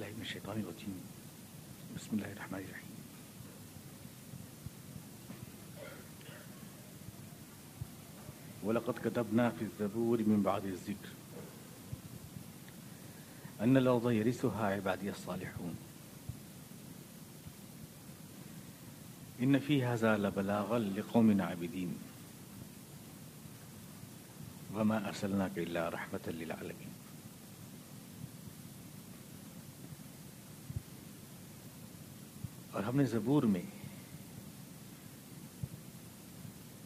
بالله من الشيطان الرجيم. بسم الله الرحمن الرحيم. ولقد كتبنا في الزبور من بعد الذكر أن الأرض يرثها عبادي الصالحون. إن في هذا لبلاغا لقوم عابدين. وما أرسلناك إلا رحمة للعالمين اور ہم نے زبور میں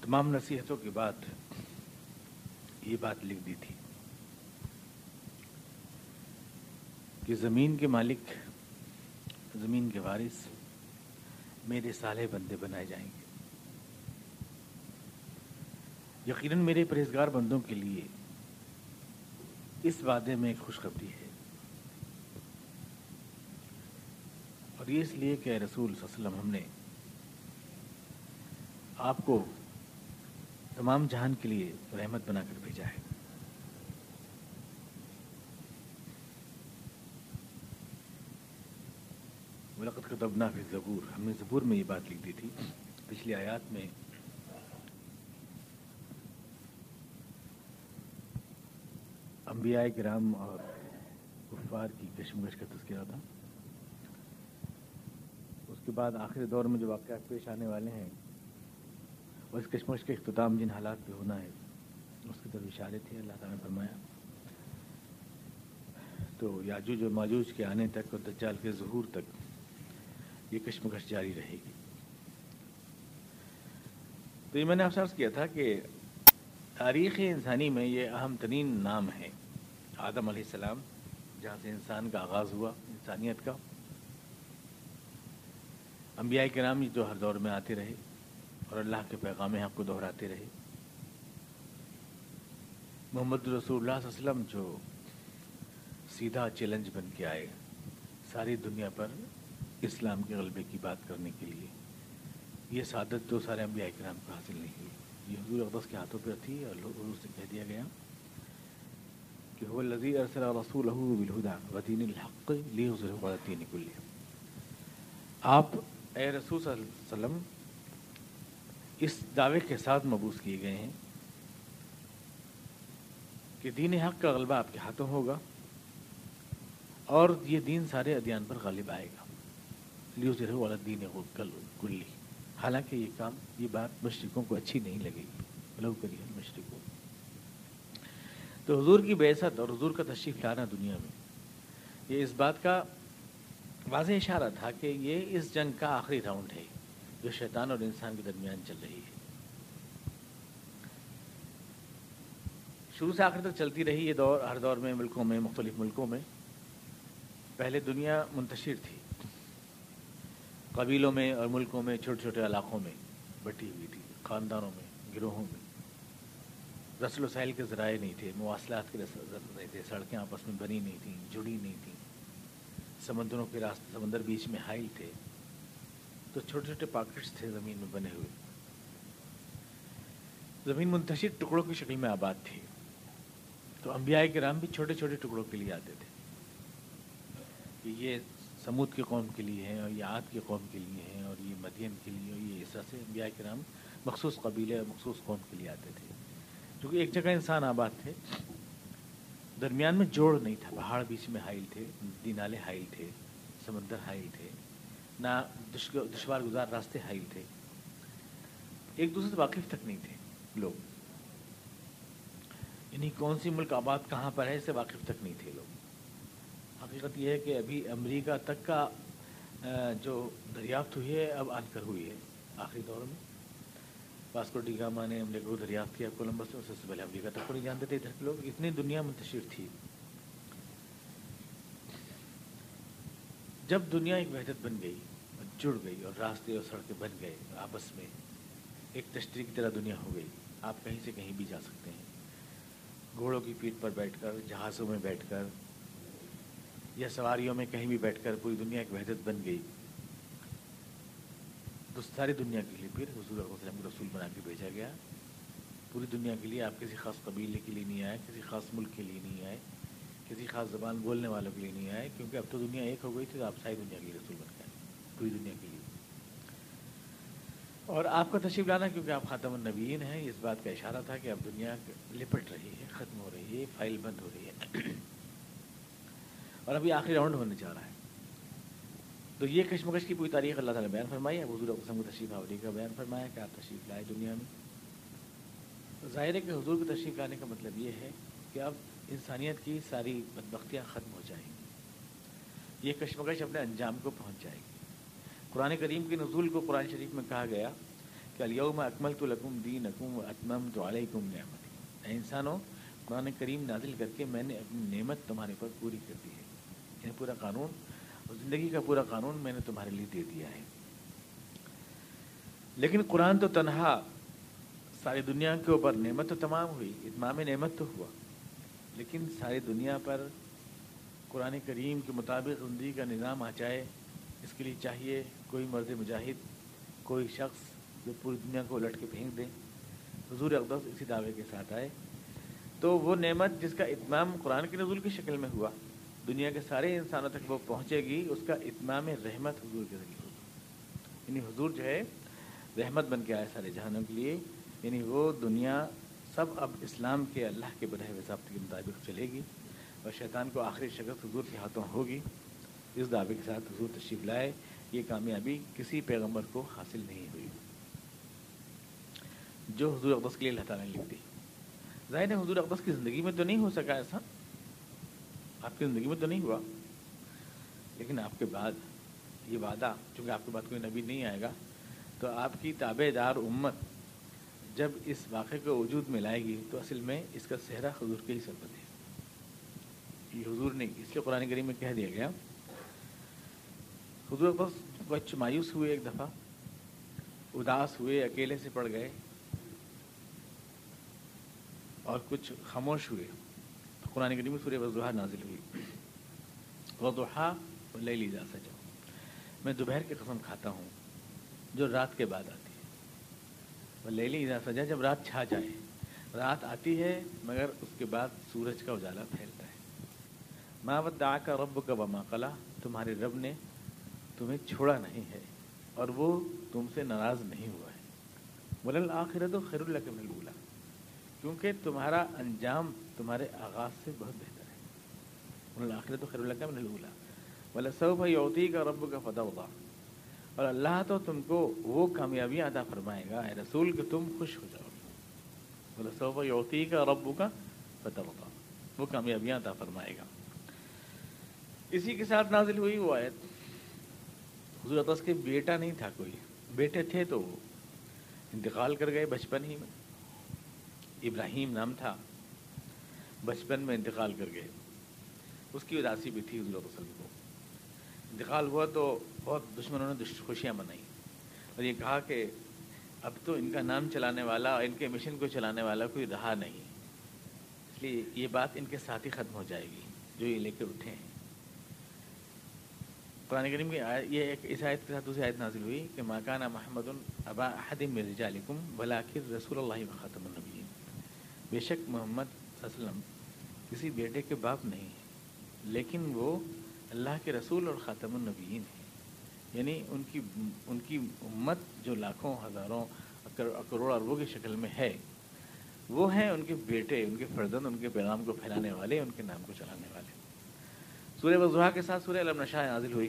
تمام نصیحتوں کے بعد یہ بات لکھ دی تھی کہ زمین کے مالک، زمین کے وارث میرے سالے بندے بنائے جائیں گے۔ یقیناً میرے پرہیزگار بندوں کے لیے اس وعدے میں ایک خوشخبری ہے۔ اور یہ اس لیے کہ رسول صلی اللہ علیہ وسلم ہم نے آپ کو تمام جہان کے لیے رحمت بنا کر بھیجا ہے۔ ملقت کا دبنا پھر زبور۔ ہم نے زبور میں یہ بات لکھ دی تھی۔ پچھلی آیات میں انبیاء کرام اور کفار کی کشمکش کا تذکرہ تھا۔ کے بعد آخری دور میں جو واقعات پیش آنے والے ہیں اور اس کشمکش کے اختتام جن حالات پہ ہونا ہے، اس کی طرف اشارے تھے، اللہ تعالیٰ نے فرمایا۔ تو یاجوج و ماجوج کے آنے تک اور دجال کے ظہور تک یہ کشمکش جاری رہے گی۔ تو یہ میں نے افسوس کیا تھا کہ تاریخ انسانی میں یہ اہم ترین نام ہے۔ آدم علیہ السلام، جہاں سے انسان کا آغاز ہوا، انسانیت کا انبیاء کے نام جو ہر دور میں آتے رہے اور اللہ کے پیغام حق کو دہراتے رہے۔ محمد رسول اللہ صلی اللہ علیہ وسلم جو سیدھا چیلنج بن کے آئے ساری دنیا پر اسلام کے غلبے کی بات کرنے کے لیے، یہ سعادت تو سارے انبیاء کرام کو حاصل نہیں ہوئی۔ یہ حضور اقدس کے ہاتھوں پہ تھی اور حضور سے کہہ دیا گیا کہ هو الذي ارسل رسوله بالهدى ودين الحق ليظهره على الدين كله آپ اے رسول صلی اللہ علیہ وسلم، اس دعوے کے ساتھ مبوس کیے گئے ہیں کہ دین حق کا غلبہ آپ کے ہاتھوں ہوگا اور یہ دین سارے ادیان پر غالب آئے گا۔ لیو ذرا والا دین کلی حالانکہ یہ کام یہ بات مشرقوں کو اچھی نہیں لگے گی۔ لو کری مشرقوں تو حضور کی بیست اور حضور کا تشریف لانا دنیا میں، یہ اس بات کا واضح اشارہ تھا کہ یہ اس جنگ کا آخری راؤنڈ ہے جو شیطان اور انسان کے درمیان چل رہی ہے۔ شروع سے آخر تک چلتی رہی یہ دور، ہر دور میں ملکوں میں، مختلف ملکوں میں۔ پہلے دنیا منتشر تھی۔ قبیلوں میں اور ملکوں میں، چھوٹے چھوٹے علاقوں میں بٹی ہوئی تھی، خاندانوں میں، گروہوں میں۔ رسل و وسائل کے ذرائع نہیں تھے، مواصلات کے نہیں تھے، سڑکیں آپس میں بنی نہیں تھیں، جڑی نہیں تھیں۔ سمندروں کے راستے سمندر بیچ میں حائل تھے، تو چھوٹے چھوٹے پاکٹس تھے زمین میں بنے ہوئے۔ زمین منتشر ٹکڑوں کی شکل میں آباد تھی۔ تو انبیاء کے رام بھی چھوٹے چھوٹے ٹکڑوں کے لیے آتے تھے۔ کہ یہ سمود کے قوم کے لیے ہیں اور یہ عاد کے قوم کے لیے ہیں اور یہ مدین کے لیے اور یہ اس طرح سے انبیاء کے رام مخصوص قبیلے اور مخصوص قوم کے لیے آتے تھے۔ کیونکہ ایک جگہ انسان آباد تھے درمیان میں جوڑ نہیں تھا۔ پہاڑ بیچ میں حائل تھے ندی نالے حائل تھے، سمندر حائل تھے، نہ دشوار گزار راستے حائل تھے۔ ایک دوسرے سے واقف تک نہیں تھے لوگ۔ یعنی کون سی ملک آباد کہاں پر ہے اس سے واقف تک نہیں تھے لوگ۔ حقیقت یہ ہے کہ ابھی امریکہ تک کا جو دریافت ہوئی ہے، اب آن کر ہوئی ہے۔ آخری دور میں واسکو ڈی گاما نے امریکہ کو دریافت کیا، کولمبس میں سب سے پہلے امریکہ تک کو نہیں جانتے تھے ادھر کے لوگ؟ اتنی دنیا منتشر تھی۔ جب دنیا ایک وحدت بن گئی، جڑ گئی اور راستے اور سڑکیں بن گئے آپس میں، ایک تشتری کی طرح دنیا ہو گئی۔ آپ کہیں سے کہیں بھی جا سکتے ہیں۔ گھوڑوں کی پیٹ پر بیٹھ کر، جہازوں میں بیٹھ کر یا سواریوں میں کہیں بھی بیٹھ کر، پوری دنیا ایک وحدت بن گئی۔ ساری دنیا کے لیے پھر حضور علیہ وسلم کو رسول بنا کے بھیجا گیا۔ پوری دنیا کے لیے آپ کسی خاص قبیلے کے لیے نہیں آئے، کسی خاص ملک کے لیے نہیں آئے، کسی خاص زبان بولنے والوں کے لیے نہیں آئے، کیونکہ اب تو دنیا ایک ہو گئی تھی، تو آپ ساری دنیا کے لیے رسول بن گئے، پوری دنیا کے لیے۔ اور آپ کا تشریف لانا، کیونکہ آپ خاتم النبیین ہیں، اس بات کا اشارہ تھا کہ اب دنیا لپٹ رہی ہے، ختم ہو رہی ہے، فائل بند ہو رہی ہے۔ اور ابھی آخری راؤنڈ ہونے جا رہا ہے۔ تو یہ کشمکش کی پوری تاریخ اللہ تعالیٰ نے بیان فرمائی ہے۔ حضور قسم کو تشریف آوری کا بیان فرمایا کہ آپ تشریف لائے دنیا میں۔ ظاہر ہے کہ حضور کو تشریف لانے کا مطلب یہ ہے کہ اب انسانیت کی ساری بدبختیاں ختم ہو جائیں گی۔ یہ کشمکش اپنے انجام کو پہنچ جائے گی۔ قرآن کریم کے نزول کو قرآن شریف میں کہا گیا کہ الیوم اکمل تو لکم دین اکم اتمم تو علیکم نعمت اے انسانوں، قرآن کریم نازل کر کے میں نے اپنی نعمت تمہارے پر پوری کر دی ہے۔ یہ پورا قانون اور زندگی کا پورا قانون میں نے تمہارے لیے دے دیا ہے۔ لیکن قرآن تو تنہا، ساری دنیا کے اوپر نعمت تو تمام ہوئی، اتمام نعمت تو ہوا۔ لیکن ساری دنیا پر قرآن کریم کے مطابق زندگی کا نظام آ جائے، اس کے لیے چاہیے کوئی مرد مجاہد، کوئی شخص جو پوری دنیا کو الٹ کے پھینک دیں حضور اقدس اسی دعوے کے ساتھ آئے۔ تو وہ نعمت جس کا اتمام قرآن کے نزول کی شکل میں ہوا دنیا کے سارے انسانوں تک وہ پہنچے گی، اس کا اتمام رحمت حضور کے ذریعے ہوگا۔ یعنی حضور جو ہے، رحمت بن کے آئے سارے جہانوں کے لیے۔ یعنی وہ دنیا سب اب اسلام کے اللہ کے بڑھے ہوئے ضابطے کے مطابق چلے گی اور شیطان کو آخری شکست حضور کے ہاتھوں ہوگی۔ اس دعوے کے ساتھ حضور تشریف لائے۔ یہ کامیابی کسی پیغمبر کو حاصل نہیں ہوئی۔ جو حضور اقدس کے لیے اللہ تعالیٰ نے لکھ دی۔ ظاہر ہے حضور اقدس کی زندگی میں تو نہیں ہو سکا ایسا۔ آپ کی زندگی میں تو نہیں ہوا۔ لیکن آپ کے بعد یہ وعدہ، چونکہ آپ کے بعد کوئی نبی نہیں آئے گا، تو آپ کی تابع دار امت جب اس واقعے کو وجود میں لائے گی، تو اصل میں اس کا صحرا حضور کے ہی سربت ہے یہ حضور نے، اس لیے قرآن کریم میں کہہ دیا گیا، حضور بس بچ مایوس ہوئے ایک دفعہ، اداس ہوئے، اکیلے سے پڑ گئے، اور کچھ خاموش ہوئے قرآن کریم سورہ وضحا نازل ہوئی۔ وضحا لے لی جا سجا میں دوپہر کی قسم کھاتا ہوں جو رات کے بعد آتی ہے۔ وہ لے لی جا سجا جب رات چھا جائے۔ رات آتی ہے مگر اس کے بعد سورج کا اجالا پھیلتا ہے۔ ماں ودا کا رب کا بما قلا تمہارے رب نے تمہیں چھوڑا نہیں ہے اور وہ تم سے ناراض نہیں ہوا ہے۔ ولل آخرت و خیر اللہ کے مل بولا کیونکہ تمہارا انجام تمہارے آغاز سے بہت بہتر ہے۔ ولل آخرت و خیر اللہ کا مل بولا ولا صوف یوتی کا رب کا فتح ہوگا اور اللہ تو تم کو وہ کامیابیاں عطا فرمائے گا۔ اے رسول، کہ تم خوش ہو جاؤ۔ بولا صوف یوتی کا رب کا فتح ہوگا وہ کامیابیاں عطا فرمائے گا۔ اسی کے ساتھ نازل ہوئی وہ آیت۔ حضور عطس کے بیٹا نہیں تھا کوئی۔ بیٹے تھے تو وہ انتقال کر گئے بچپن ہی میں۔ ابراہیم نام تھا۔ بچپن میں انتقال کر گئے۔ اس کی اداسی بھی تھی حضور وسلم کو۔ انتقال ہوا تو بہت دشمنوں نے خوشیاں منائی اور یہ کہا کہ اب تو ان کا نام چلانے والا اور ان کے مشن کو چلانے والا کوئی رہا نہیں۔ اس لیے یہ بات ان کے ساتھ ہی ختم ہو جائے گی، جو یہ لے کے اٹھے ہیں۔ قرآن کریم کی یہ ایک اس آیت کے ساتھ دوسری آیت نازل ہوئی کہ ماکانہ محمد ابا حدم رجالکم بلاکر رسول اللہ خاتم النبیین بے شک محمد صلی اللہ علیہ وسلم کسی بیٹے کے باپ نہیں ہے، لیکن وہ اللہ کے رسول اور خاتم النبیین ہیں۔ یعنی ان کی ان کی امت جو لاکھوں، ہزاروں کروڑ اربوں کی شکل میں ہے، وہ ہیں ان کے بیٹے، ان کے فرزند، ان کے پیغام کو پھیلانے والے، ان کے نام کو چلانے والے۔ سورہ وضحا کے ساتھ سورہ علم نشاہ نازل ہوئی۔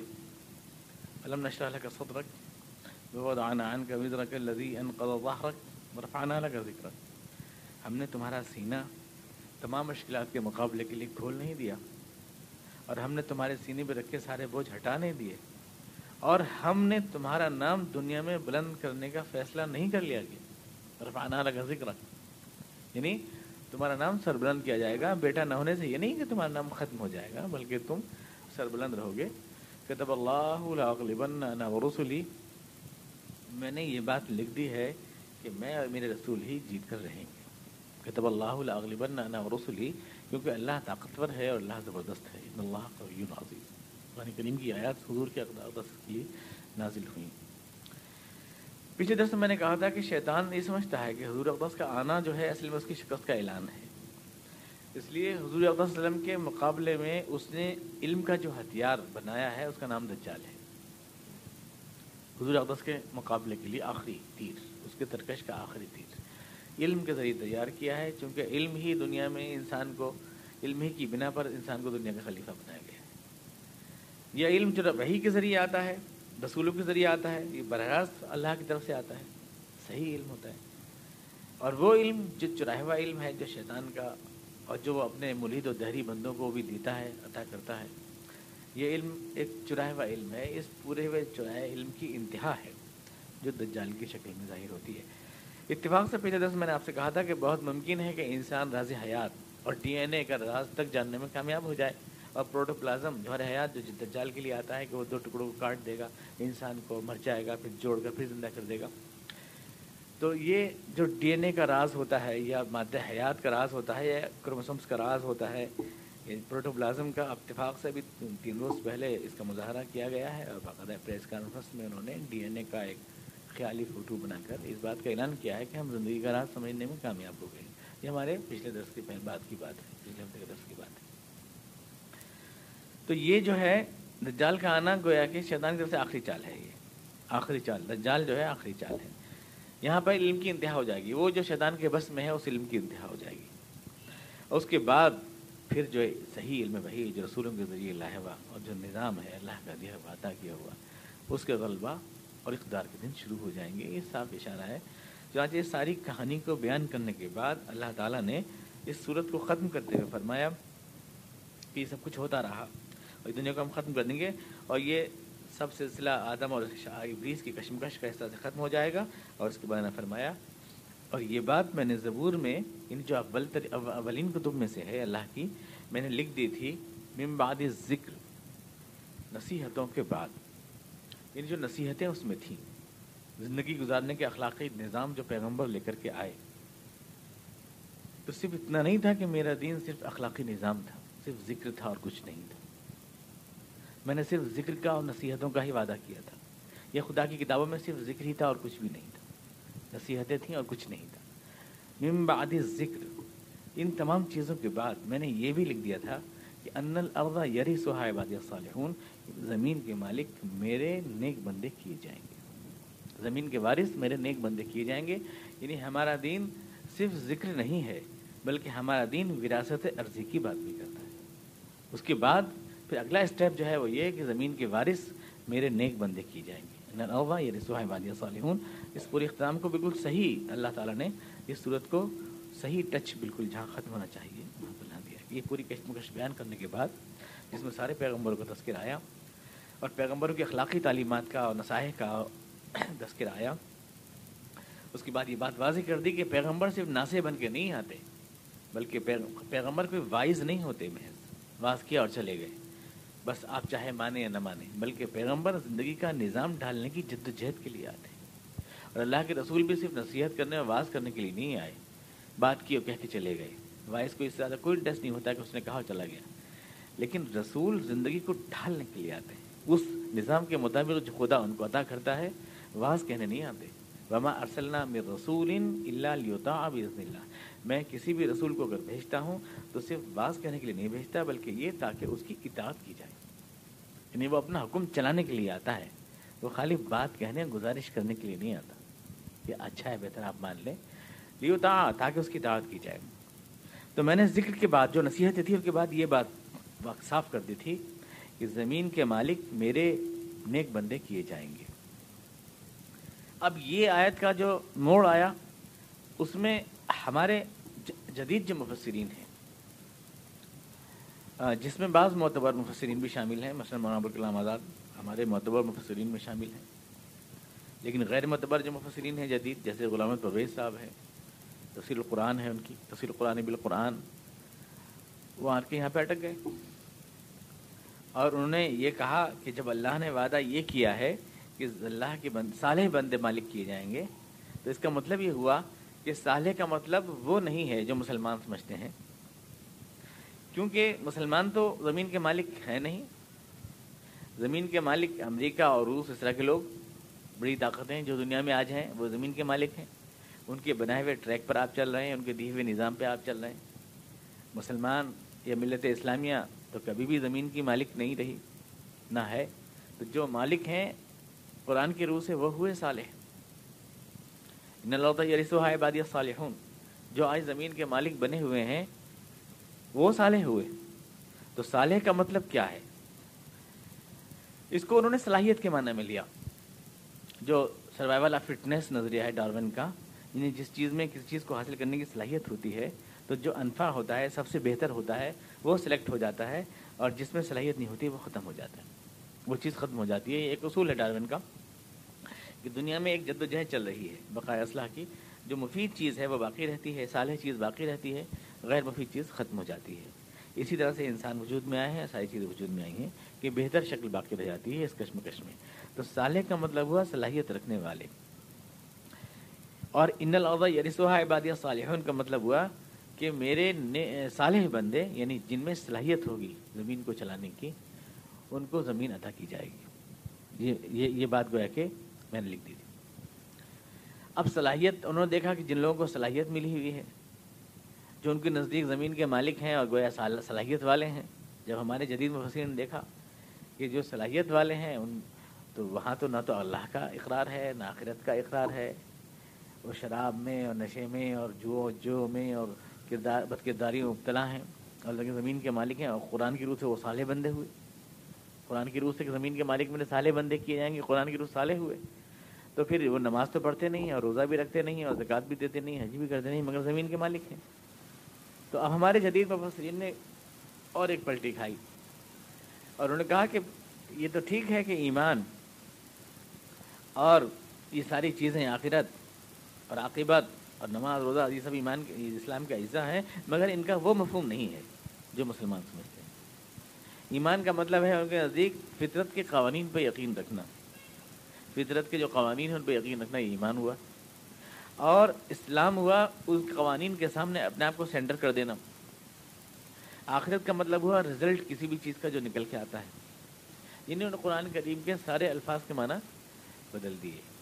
علم نشاہ کا صدرک ووضعنا عنك وزرك الذي انقض ظهرك ورفعنا لك ذكرك ہم نے تمہارا سینہ تمام مشکلات کے مقابلے کے لیے کھول نہیں دیا۔ اور ہم نے تمہارے سینے پہ رکھے سارے بوجھ ہٹا نہیں دیے۔ اور ہم نے تمہارا نام دنیا میں بلند کرنے کا فیصلہ نہیں کر لیا گیا رفعنا لك ذکرک یعنی تمہارا نام سر بلند کیا جائے گا، بیٹا نہ ہونے سے یہ نہیں کہ تمہارا نام ختم ہو جائے گا، بلکہ تم سر بلند رہو گے۔ کتب اللہ رسولی میں نے یہ بات لکھ دی ہے کہ میں اور میرے رسول ہی جیت کر رہیں گے۔ کتب اللہ اغلبن انا رسولی کیونکہ اللہ طاقتور ہے اور اللہ زبردست ہے. اللہ عزیز قرآن کریم کی آیات حضور کے اقدار کی نازل ہوئیں. پچھلے درس میں میں نے کہا تھا کہ شیطان یہ سمجھتا ہے کہ حضور اقدس کا آنا جو ہے، اصل میں اس کی شکست کا اعلان ہے. اس لیے حضور علیہ وسلم کے مقابلے میں اس نے علم کا جو ہتھیار بنایا ہے، اس کا نام دجال ہے. حضور اقدس کے مقابلے کے لیے آخری تیر، اس کے ترکش کا آخری تیر. علم کے ذریعے تیار کیا ہے، چونکہ علم ہی دنیا میں انسان کو، علم ہی کی بنا پر انسان کو دنیا کا خلیفہ بنایا گیا ہے۔ یہ علم جو وہی کے ذریعے آتا ہے، رسولوں کے ذریعے آتا ہے، یہ براہ راست اللہ کی طرف سے آتا ہے، صحیح علم ہوتا ہے۔ اور وہ علم جو چراہوا علم ہے، جو شیطان کا اور جو وہ اپنے مرید و دہری بندوں کو بھی دیتا ہے، عطا کرتا ہے، یہ علم ایک چراہ ہوا علم ہے۔ اس پورے ہوئے چراہ علم کی انتہا ہے، جو دجال کی شکل میں ظاہر ہوتی ہے۔ اتفاق سے پچھلے دس میں نے آپ سے کہا تھا کہ بہت ممکن ہے کہ انسان راز حیات اور ڈی این اے کا راز تک جاننے میں کامیاب ہو جائے اور پروٹوپلازم جوہر حیات جو دجال کے لیے آتا ہے کہ وہ دو ٹکڑوں کو کاٹ دے گا، انسان کو مر جائے گا، پھر جوڑ کر پھر زندہ کر دے گا۔ تو یہ جو ڈی این اے کا راز ہوتا ہے یا مادہ حیات کا راز ہوتا ہے یا کروموسومس کا راز ہوتا ہے پروٹوپلازم کا اتفاق سے بھی تین روز پہلے اس کا مظاہرہ کیا گیا ہے اور باقاعدہ پریس کانفرنس میں انہوں نے ڈی این اے کا ایک خیالی فوٹو بنا کر اس بات کا اعلان کیا ہے کہ ہم زندگی کا راز سمجھنے میں کامیاب ہو گئے یہ ہمارے پچھلے درس کی پہلی بات کی بات ہے، پچھلے ہفتے کے درس کی بات ہے۔ تو یہ جو ہے، دجال کا آنا گویا کہ شیطان کی طرف سے آخری چال ہے یہ۔ آخری چال، دجال جو ہے، آخری چال ہے۔ یہاں پر علم کی انتہا ہو جائے گی۔ وہ جو شیطان کے بس میں ہے، اس علم کی انتہا ہو جائے گی۔ اور اس کے بعد پھر جو صحیح علم وہی جو رسولوں کے ذریعے لاہ ہوا اور جو نظام ہے، اللہ کا دیا ہوا، عطا کیا ہوا، اس کے غلبہ اور اقتدار کے دن شروع ہو جائیں گے، یہ صاف اشارہ ہے۔ چنانچہ اس ساری کہانی کو بیان کرنے کے بعد اللہ تعالیٰ نے اس صورت کو ختم کرتے ہوئے فرمایا کہ یہ سب کچھ ہوتا رہا اور دنیا کو ہم ختم کر دیں گے اور یہ سب سلسلہ آدم اور ابلیس کی کشمکش کا حصہ سے ختم ہو جائے گا۔ اور اس کے بعد نے فرمایا، اور یہ بات میں نے زبور میں یعنی جو اول تر، اولین کتب میں سے ہے اللہ کی، میں نے لکھ دی تھی، من بعد ذکر نصیحتوں کے بعد۔ یعنی جو نصیحتیں اس میں تھیں، زندگی گزارنے کے اخلاقی نظام جو پیغمبر لے کر کے آئے۔ تو صرف اتنا نہیں تھا کہ میرا دین صرف اخلاقی نظام تھا، صرف ذکر تھا اور کچھ نہیں تھا۔ میں نے صرف ذکر کا اور نصیحتوں کا ہی وعدہ کیا تھا۔ یہ خدا کی کتابوں میں صرف ذکر ہی تھا اور کچھ بھی نہیں تھا۔ نصیحتیں تھیں اور کچھ نہیں تھا۔ من بعد ذکر ان تمام چیزوں کے بعد میں نے یہ بھی لکھ دیا تھا کہ ان الارض یری سہا عباد صالحون زمین کے مالک میرے نیک بندے کیے جائیں گے۔ زمین کے وارث میرے نیک بندے کیے جائیں گے۔ یعنی ہمارا دین صرف ذکر نہیں ہے، بلکہ ہمارا دین وراثت عرضی کی بات بھی کرتا ہے۔ اس کے بعد پھر اگلا اسٹیپ جو ہے وہ یہ کہ زمین کے وارث میرے نیک بندے کیے جائیں گے۔ اوبا یہ یعنی رسوا وادیہ صالحون، اس پورے اختتام کو بالکل صحیح اللہ تعالیٰ نے اس صورت کو صحیح ٹچ بالکل جہاں ختم ہونا چاہیے۔ وہاں پر دیا یہ پوری کشمکش بیان کرنے کے بعد جس میں سارے پیغمبروں کا تذکر آیا۔ اور پیغمبروں کی اخلاقی تعلیمات کا اور نصائح کا تذکر آیا اس کے بعد یہ بات واضح کر دی کہ پیغمبر صرف ناسے بن کے نہیں آتے، بلکہ پیغمبر کوئی وائز نہیں ہوتے، محض واز کیا اور چلے گئے۔ بس آپ چاہے مانیں یا نہ مانیں، بلکہ پیغمبر زندگی کا نظام ڈھالنے کی جد و جہد کے لیے آتے۔ ہیں اور اللہ کے رسول بھی صرف نصیحت کرنے اور واز کرنے کے لیے نہیں آئے، بات کی اور کہہ کے چلے گئے۔ وائس کو اس سے زیادہ کوئی انٹرسٹ نہیں ہوتا کہ اس نے کہا چلا گیا۔ لیکن رسول زندگی کو ڈھالنے کے لیے آتے۔ ہیں اس نظام کے مطابق جو خدا ان کو عطا کرتا ہے واز کہنے نہیں آتے۔ وما ارسلنا میں رسول اللہ لیوتا اللہ میں کسی بھی رسول کو اگر بھیجتا ہوں، تو صرف باز کہنے کے لیے نہیں بھیجتا، بلکہ یہ تاکہ اس کی اطاعت کی جائے۔ یعنی وہ اپنا حکم چلانے کے لیے آتا ہے۔ وہ خالی بات کہنے گزارش کرنے کے لیے نہیں آتا۔ یہ اچھا ہے، بہتر آپ مان لیں۔ لیوتا تاکہ اس کی اطاعت کی جائے۔ تو میں نے ذکر کے بعد جو نصیحت تھی اس کے بعد یہ بات صاف کر دی تھی۔ کہ زمین کے مالک میرے نیک بندے کیے جائیں گے۔ اب یہ آیت کا جو موڑ آیا، اس میں ہمارے جدید جو مفسرین ہیں جس میں بعض معتبر مفسرین بھی شامل ہیں، مثلا مولانا ابوالکلام آزاد، ہمارے معتبر مفسرین میں شامل ہیں۔ لیکن غیر معتبر جو مفسرین ہیں جدید، جیسے غلام پرویز صاحب ہیں تفصیل القرآن ہے ان کی تفصیل القرآن بالقرآن، وہ آ کے یہاں پہ اٹک گئے۔ اور انہوں نے یہ کہا کہ جب اللہ نے وعدہ یہ کیا ہے کہ اللہ کے بند، صالح بندے مالک کیے جائیں گے، تو اس کا مطلب یہ ہوا کہ صالح کا مطلب وہ نہیں ہے جو مسلمان سمجھتے ہیں۔ کیونکہ مسلمان تو زمین کے مالک ہیں نہیں۔ زمین کے مالک امریکہ اور روس، اس طرح کے لوگ بڑی طاقتیں جو دنیا میں آج ہیں، وہ زمین کے مالک ہیں۔ ان کے بنائے ہوئے ٹریک پر آپ چل رہے ہیں، ان کے دیے ہوئے نظام پہ آپ چل رہے ہیں۔ مسلمان یا ملت اسلامیہ تو کبھی بھی زمین کی مالک نہیں رہی، نہ ہے۔ تو جو مالک ہیں، قرآن کی روح سے وہ ہوئے صالح۔ ان اللہ یرسوہ عبادی صالحون جو آج زمین کے مالک بنے ہوئے ہیں، وہ صالح ہوئے۔ تو صالح کا مطلب کیا ہے؟ اس کو انہوں نے صلاحیت کے معنی میں لیا۔ جو سروائیول آف فٹنس نظریہ ہے ڈارون کا یعنی جس چیز میں کسی چیز کو حاصل کرنے کی صلاحیت ہوتی ہے، تو جو انفع ہوتا ہے، سب سے بہتر ہوتا ہے وہ سلیکٹ ہو جاتا ہے اور جس میں صلاحیت نہیں ہوتی وہ ختم ہو جاتا ہے۔ وہ چیز ختم ہو جاتی ہے۔ یہ ایک اصول ہے ڈارون کا کہ دنیا میں ایک جد و جہد چل رہی ہے بقائے اسلحہ کی۔ جو مفید چیز ہے وہ باقی رہتی ہے، صالح چیز باقی رہتی ہے، غیر مفید چیز ختم ہو جاتی ہے۔ اسی طرح سے انسان وجود میں آئے ہیں، ساری چیزیں وجود میں آئی ہیں کہ بہتر شکل باقی رہ جاتی ہے اس کشمکش میں۔ تو صالح کا مطلب ہوا صلاحیت رکھنے والے۔ اور ان العضا یریسوہ عبادیہ صالحون کا مطلب ہوا کہ میرے صالح بندے یعنی جن میں صلاحیت ہوگی زمین کو چلانے کی، ان کو زمین عطا کی جائے گی۔ یہ یہ بات گویا کہ میں نے لکھ دی تھی۔ اب صلاحیت، انہوں نے دیکھا کہ جن لوگوں کو صلاحیت ملی ہوئی ہے، جو ان کے نزدیک زمین کے مالک ہیں اور گویا صلاحیت والے ہیں۔ جب ہمارے جدید مفسرین نے دیکھا کہ جو صلاحیت والے ہیں، ان تو وہاں تو نہ تو اللہ کا اقرار ہے، نہ آخرت کا اقرار ہے۔ وہ شراب میں اور نشے میں اور جو جو میں اور کردار بد کرداری مبتلا ہیں اور لیکن زمین کے مالک ہیں اور قرآن کی روح سے وہ سالے بندے ہوئے۔ قرآن کی روح سے زمین کے مالک میں نے سالے بندے کیے جائیں گے قرآن کی روح سالے ہوئے۔ تو پھر وہ نماز تو پڑھتے نہیں اور روزہ بھی رکھتے نہیں اور زکوٰۃ بھی دیتے نہیں حج بھی کرتے نہیں مگر زمین کے مالک ہیں۔ تو اب ہمارے جدید مفسرین نے اور ایک پلٹی کھائی اور انہوں نے کہا کہ یہ تو ٹھیک ہے کہ ایمان اور یہ ساری چیزیں آخرت اور عاقبت اور نماز روزہ یہ سب ایمان کے اسلام کا اجزا ہے مگر ان کا وہ مفہوم نہیں ہے جو مسلمان سمجھتے ہیں۔ ایمان کا مطلب ہے ان کے نزدیک فطرت کے قوانین پہ یقین رکھنا۔ فطرت کے جو قوانین ہیں، ان پہ یقین رکھنا، یہ ایمان ہوا۔ اور اسلام ہوا اس قوانین کے سامنے اپنے آپ کو سینٹر کر دینا۔ آخرت کا مطلب ہوا رزلٹ کسی بھی چیز کا جو نکل کے آتا ہے۔ یعنی انہوں نے قرآن کریم کے سارے الفاظ کے معنی بدل دیے۔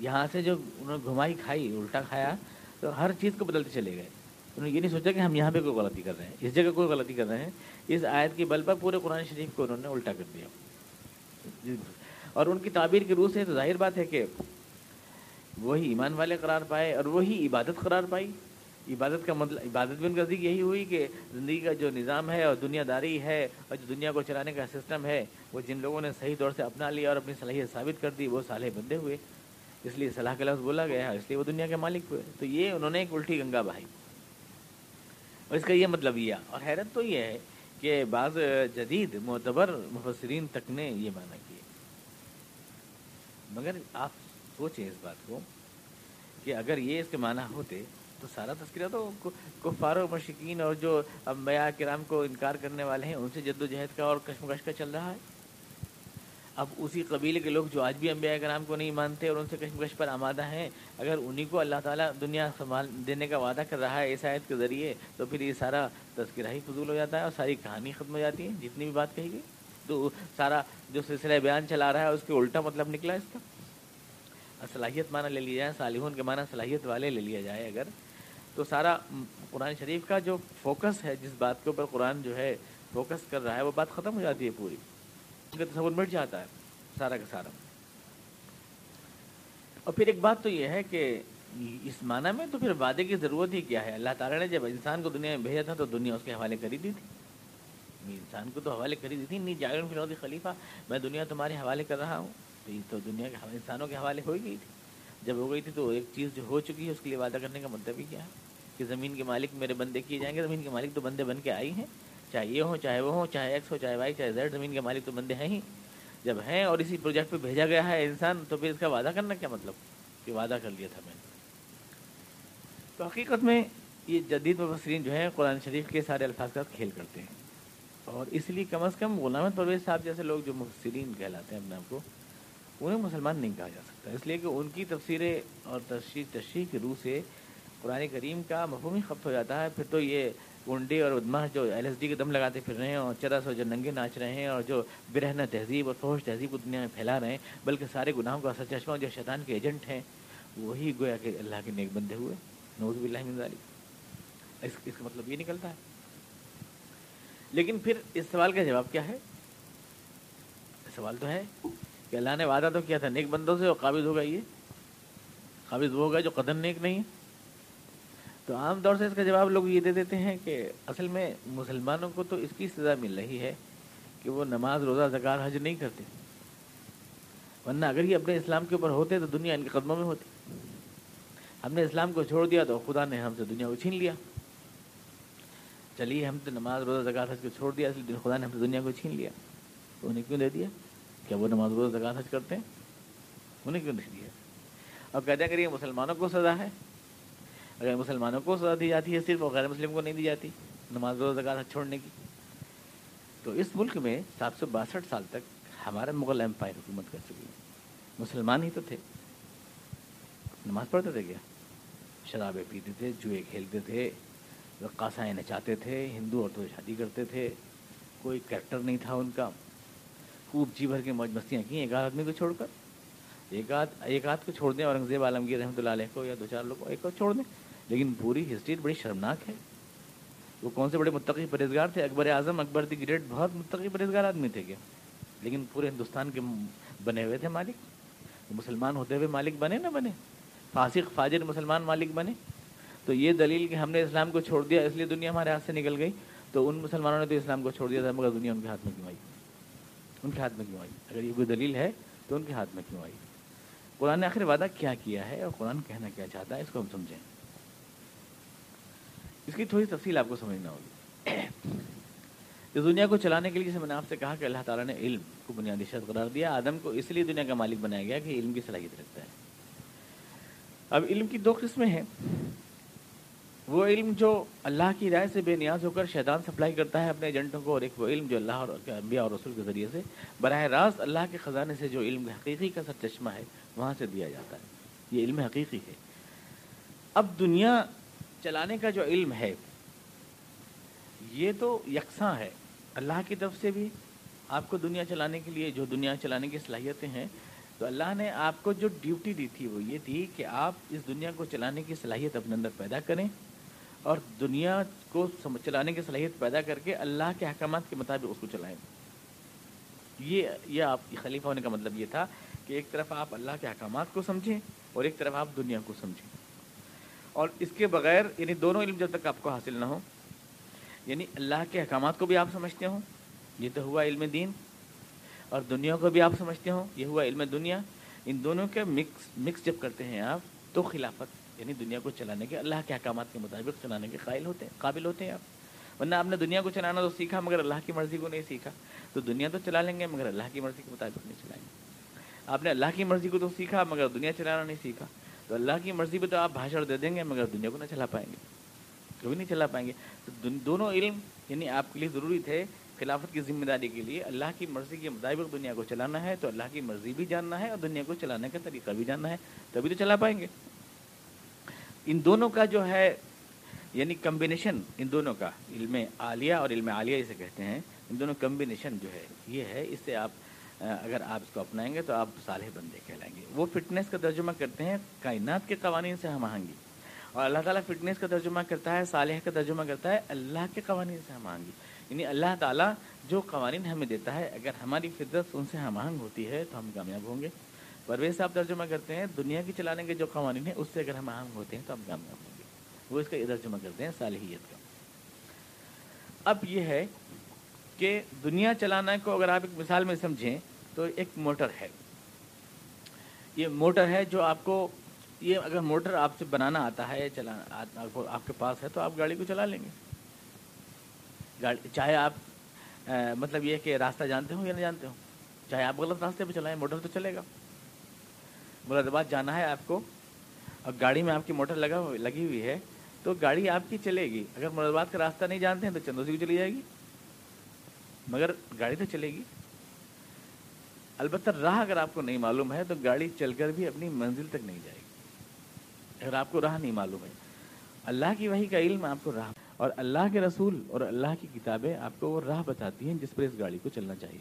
یہاں سے جو انہوں نے گھمائی کھائی، الٹا کھایا، تو ہر چیز کو بدلتے چلے گئے۔ انہوں نے یہ نہیں سوچا کہ ہم یہاں پہ کوئی غلطی کر رہے ہیں، اس جگہ کوئی غلطی کر رہے ہیں، اس آیت کی بل پر پورے قرآن شریف کو انہوں نے الٹا کر دیا۔ اور ان کی تعبیر کی روح سے تو ظاہر بات ہے کہ وہی ایمان والے قرار پائے اور وہی عبادت قرار پائی۔ عبادت کا مطلب عبادت بھی ان کا ذکر یہی ہوئی کہ زندگی کا جو نظام ہے اور دنیا داری ہے اور جو دنیا کو چلانے کا سسٹم ہے، وہ جن لوگوں نے صحیح طور سے اپنا لیا اور اپنی صلاحیت ثابت کر دی، وہ صالح بندے ہوئے۔ اس لیے صلاح کا لفظ بولا گیا اس لیے وہ دنیا کے مالک ہوئے۔ تو یہ انہوں نے ایک الٹی گنگا بہائی۔ اور اس کا یہ مطلب یہ اور حیرت تو یہ ہے کہ بعض جدید معتبر مفسرین تک نے یہ مانا کیا مگر آپ سوچیں اس بات کو کہ اگر یہ اس کے معنی ہوتے تو سارا تذکرہ تو کفار و مشکین اور جو اب کرام کو انکار کرنے والے ہیں، ان سے جد و جہد کا اور کشمکش کا چل رہا ہے۔ اب اسی قبیلے کے لوگ جو آج بھی انبیاء کرام کو نہیں مانتے اور ان سے کشمکش پر آمادہ ہیں، اگر انہی کو اللہ تعالیٰ دنیا سنبھال دینے کا وعدہ کر رہا ہے اس آیت کے ذریعے، تو پھر یہ سارا تذکرہ ہی فضول ہو جاتا ہے اور ساری کہانی ختم ہو جاتی ہے، جتنی بھی بات کہی گئی۔ تو سارا جو سلسلہ بیان چلا رہا ہے، اس کے الٹا مطلب نکلا اس کا۔ صلاحیت معنی لے لیا جائے، صالحون کے معنی صلاحیت والے لے لیا جائے اگر۔ تو سارا قرآن شریف کا جو فوکس ہے، جس بات کے اوپر قرآن جو ہے فوکس کر رہا ہے، وہ بات ختم ہو جاتی ہے پوری۔ کا تصور مٹ جاتا ہے سارا کا سارا۔ اور پھر ایک بات تو یہ ہے کہ اس معنی میں تو پھر وعدے کی ضرورت ہی کیا ہے؟ اللہ تعالیٰ نے جب انسان کو دنیا میں بھیجا تھا تو دنیا اس کے حوالے کری دی تھی۔ انسان کو تو حوالے کری دی تھی۔ نہیں جاگر فی خلیفہ۔ میں دنیا تمہارے حوالے کر رہا ہوں۔ تو یہ تو دنیا کے انسانوں کے حوالے ہو گئی تھی۔ جب ہو گئی تھی تو ایک چیز جو ہو چکی ہے، اس کے لیے وعدہ کرنے کا مطلب ہی کیا ہے؟ کہ زمین کے مالک میرے بندے کیے جائیں گے۔ زمین کے مالک تو بندے بن کے آئی ہیں۔ چاہے یہ ہوں چاہے وہ ہوں چاہے ایکس ہو، چاہے وائی چاہے زیڈ زمین کے مالک تو بندے ہیں ہی۔ جب ہیں اور اسی پروجیکٹ پہ بھیجا گیا ہے انسان، تو پھر اس کا وعدہ کرنا کیا مطلب؟ کہ وعدہ کر لیا تھا میں نے۔ تو حقیقت میں یہ جدید مبصرین جو ہیں قرآن شریف کے سارے الفاظ کا کھیل کرتے ہیں۔ اور اس لیے کم از کم غلام پرویز صاحب جیسے لوگ جو مفسرین کہلاتے ہیں اپنے آپ کو، انہیں مسلمان نہیں کہا جا سکتا۔ اس لیے کہ ان کی تفسیریں اور تشریح تشریح کی روح سے قرآن کریم کا مفہوم ہی خفت ہو جاتا ہے۔ پھر تو یہ گنڈے اور ادمہ جو ایل ایس ڈی کے دم لگاتے پھر رہے ہیں اور چرس اور جو ننگے ناچ رہے ہیں اور جو برہنہ تہذیب اور فوش تہذیب کو دنیا میں پھیلا رہے ہیں، بلکہ سارے گناہوں کا چشمہ جو شیطان کے ایجنٹ ہیں، وہی گویا کہ اللہ کے نیک بندے ہوئے۔ نوز باللہ من ذالک اس اس کا مطلب یہ نکلتا ہے۔ لیکن پھر اس سوال کا جواب کیا ہے؟ سوال تو ہے کہ اللہ نے وعدہ تو کیا تھا، نیک بندوں سے اور قابض ہوگا یہ؟ قابض وہ ہوگا جو قدر نیک نہیں ہے۔ تو عام طور سے اس کا جواب لوگ یہ دے دیتے ہیں کہ اصل میں مسلمانوں کو تو اس کی سزا مل رہی ہے کہ وہ نماز، روزہ زکار حج نہیں کرتے۔ ورنہ اگر یہ اپنے اسلام کے اوپر ہوتے تو دنیا ان کے قدموں میں ہوتی۔ ہم نے اسلام کو چھوڑ دیا تو خدا نے ہم سے دنیا کو چھین لیا۔ چلیے، ہم تو نماز، روزہ زکات حج کو چھوڑ دیا اس لیے خدا نے ہم سے دنیا کو چھین لیا۔ تو انہیں کیوں دے دیا؟ کیا وہ نماز، روزہ زکات حج کرتے ہیں؟ انہیں کیوں نہیں دیا؟ اور کہتے ہیں اگر یہ مسلمانوں کو سزا ہے اگر مسلمانوں کو سزا دی جاتی ہے، صرف اور غیر مسلم کو نہیں دی جاتی، نماز روزہ زکات چھوڑنے کی۔ تو اس ملک میں سات سو باسٹھ سال تک ہمارا مغل امپائر حکومت کر چکی ہے۔ مسلمان ہی تو تھے۔ نماز پڑھتے تھے کیا؟ شرابیں پیتے تھے، جوئے کھیلتے تھے رقاصائیں نچاتے تھے، ہندو عورتوں سے شادی کرتے تھے۔ کوئی کریکٹر نہیں تھا ان کا۔ خوب جی بھر کے موج مستیاں کی ایک آدمی کو چھوڑ کر۔ ایک آدھ ایک آدھ کو چھوڑ دیں، اورنگزیب عالمگیر رحمۃ اللہ علیہ کو یا دو چار لوگ کو، ایک کو چھوڑ دیں۔ لیکن پوری ہسٹری بڑی شرمناک ہے۔ وہ کون سے بڑے متقی پرہزگار تھے؟ اکبر اعظم، اکبر دی گریٹ، بہت متقی پرہزگار آدمی تھے کیا؟ لیکن پورے ہندوستان کے بنے ہوئے تھے مالک۔ مسلمان ہوتے ہوئے مالک بنے نہ بنے؟ فاسق، فاجر مسلمان مالک بنے؟ تو یہ دلیل کہ ہم نے اسلام کو چھوڑ دیا اس لیے دنیا ہمارے ہاتھ سے نکل گئی۔ تو ان مسلمانوں نے تو اسلام کو چھوڑ دیا تھا، مگر دنیا ان کے ہاتھ میں کیوں آئی؟ ان کے ہاتھ میں کیوں آئی؟ اگر یہ کوئی دلیل ہے تو ان کے ہاتھ میں کیوں آئی؟ قرآن نے آخر وعدہ کیا کیا ہے اور قرآن کہنا کیا چاہتا ہے اس کو ہم سمجھیں۔ اس کی تھوڑی تفصیل آپ کو سمجھنا ہوگی۔ اس دنیا کو چلانے کے لیے جیسے میں نے آپ سے کہا کہ اللہ تعالیٰ نے علم کو بنیادی شرط قرار دیا، آدم کو اس لیے دنیا کا مالک بنایا گیا کہ علم کی صلاحیت رکھتا ہے۔ اب علم کی دو قسمیں ہیں۔ وہ علم جو اللہ کی رائے سے بے نیاز ہو کر شیطان سپلائی کرتا ہے اپنے ایجنٹوں کو، اور ایک وہ علم جو اللہ اور انبیاء اور رسول کے ذریعے سے براہ راست اللہ کے خزانے سے جو علم حقیقی کا سر چشمہ ہے، وہاں سے دیا جاتا ہے۔ یہ علم حقیقی ہے۔ اب دنیا چلانے کا جو علم ہے، یہ تو یکساں ہے۔ اللہ کی طرف سے بھی آپ کو دنیا چلانے کے لیے جو دنیا چلانے کی صلاحیتیں ہیں، تو اللہ نے آپ کو جو ڈیوٹی دی تھی وہ یہ تھی کہ آپ اس دنیا کو چلانے کی صلاحیت اپنے اندر پیدا کریں اور دنیا کو چلانے کی صلاحیت پیدا کر کے اللہ کے احکامات کے مطابق اس کو چلائیں۔ یہ یہ آپ خلیفہ ہونے کا مطلب یہ تھا کہ ایک طرف آپ اللہ کے احکامات کو سمجھیں اور ایک طرف آپ دنیا کو سمجھیں۔ اور اس کے بغیر یعنی دونوں علم جب تک آپ کو حاصل نہ ہو یعنی اللہ کے احکامات کو بھی آپ سمجھتے ہوں، یہ تو ہوا علم دین، اور دنیا کو بھی آپ سمجھتے ہوں، یہ ہوا علم دنیا، ان دونوں کے مکس مکس جب کرتے ہیں آپ، تو خلافت یعنی دنیا کو چلانے کے، اللہ کے احکامات کے مطابق چلانے کے قائل ہوتے ہیں، قابل ہوتے ہیں آپ، ورنہ آپ نے دنیا کو چلانا تو سیکھا، مگر اللہ کی مرضی کو نہیں سیکھا، تو دنیا تو چلا لیں گے، مگر اللہ کی مرضی کے مطابق نہیں چلائیں گے۔ آپ نے اللہ کی مرضی کو تو سیکھا، مگر دنیا چلانا نہیں سیکھا تو اللہ کی مرضی پہ تو آپ بھاشڑ دے دیں گے، مگر دنیا کو نہ چلا پائیں گے۔ کبھی نہیں چلا پائیں گے۔ تو دونوں علم یعنی آپ کے لیے ضروری تھے خلافت کی ذمہ داری کے لیے۔ اللہ کی مرضی کے مطابق دنیا کو چلانا ہے، تو اللہ کی مرضی بھی جاننا ہے اور دنیا کو چلانے کا طریقہ بھی جاننا ہے۔ تبھی تو چلا پائیں گے۔ ان دونوں کا جو ہے یعنی کمبینیشن ان دونوں کا، علم عالیہ اور علم عالیہ جسے کہتے ہیں، ان دونوں کمبینیشن جو ہے، یہ ہے، اس سے آپ اگر آپ اس کو اپنائیں گے تو آپ صالح بندے کہلائیں گے۔ وہ فٹنس کا ترجمہ کرتے ہیں، کائنات کے قوانین سے ہم آہنگی۔ اور اللہ تعالیٰ فٹنس کا ترجمہ کرتا ہے، صالح کا ترجمہ کرتا ہے، اللہ کے قوانین سے ہم آہنگی۔ یعنی اللہ تعالیٰ جو قوانین ہمیں دیتا ہے، اگر ہماری فطرت ان سے ہم آہنگ ہوتی ہے تو ہم کامیاب ہوں گے۔ پرویز صاحب ترجمہ کرتے ہیں، دنیا کی چلانے کے جو قوانین ہیں، اس سے اگر ہم آہنگ ہوتے ہیں تو ہم کامیاب ہوں گے۔ وہ اس کا ترجمہ کرتے ہیں، صالحیت کا۔ اب یہ ہے کہ دنیا چلانا کو اگر آپ ایک مثال میں سمجھیں تو ایک موٹر ہے۔ یہ موٹر ہے جو آپ کو یہ اگر موٹر آپ سے بنانا آتا ہے، چلانا آپ کے پاس ہے تو آپ گاڑی کو چلا لیں گے۔ گاڑی چاہے آپ مطلب یہ کہ راستہ جانتے ہوں یا نہ جانتے ہوں، چاہے آپ غلط راستے پہ چلائیں، موٹر تو چلے گا۔ مراد آباد جانا ہے آپ کو۔ اور گاڑی میں آپ کی موٹر لگا لگی ہوئی ہے تو گاڑی آپ کی چلے گی۔ اگر مراد آباد کا راستہ نہیں جانتے ہیں تو چندوسی کو چلی جائے گی۔ مگر گاڑی تو چلے گی۔ البتہ راہ اگر آپ کو نہیں معلوم ہے تو گاڑی چل کر بھی اپنی منزل تک نہیں جائے گی۔ اگر آپ کو راہ نہیں معلوم ہے۔ اللہ کی وہی کا علم آپ کو راہ اور اللہ کے رسول اور اللہ کی کتابیں آپ کو وہ راہ بتاتی ہیں جس پر اس گاڑی کو چلنا چاہیے۔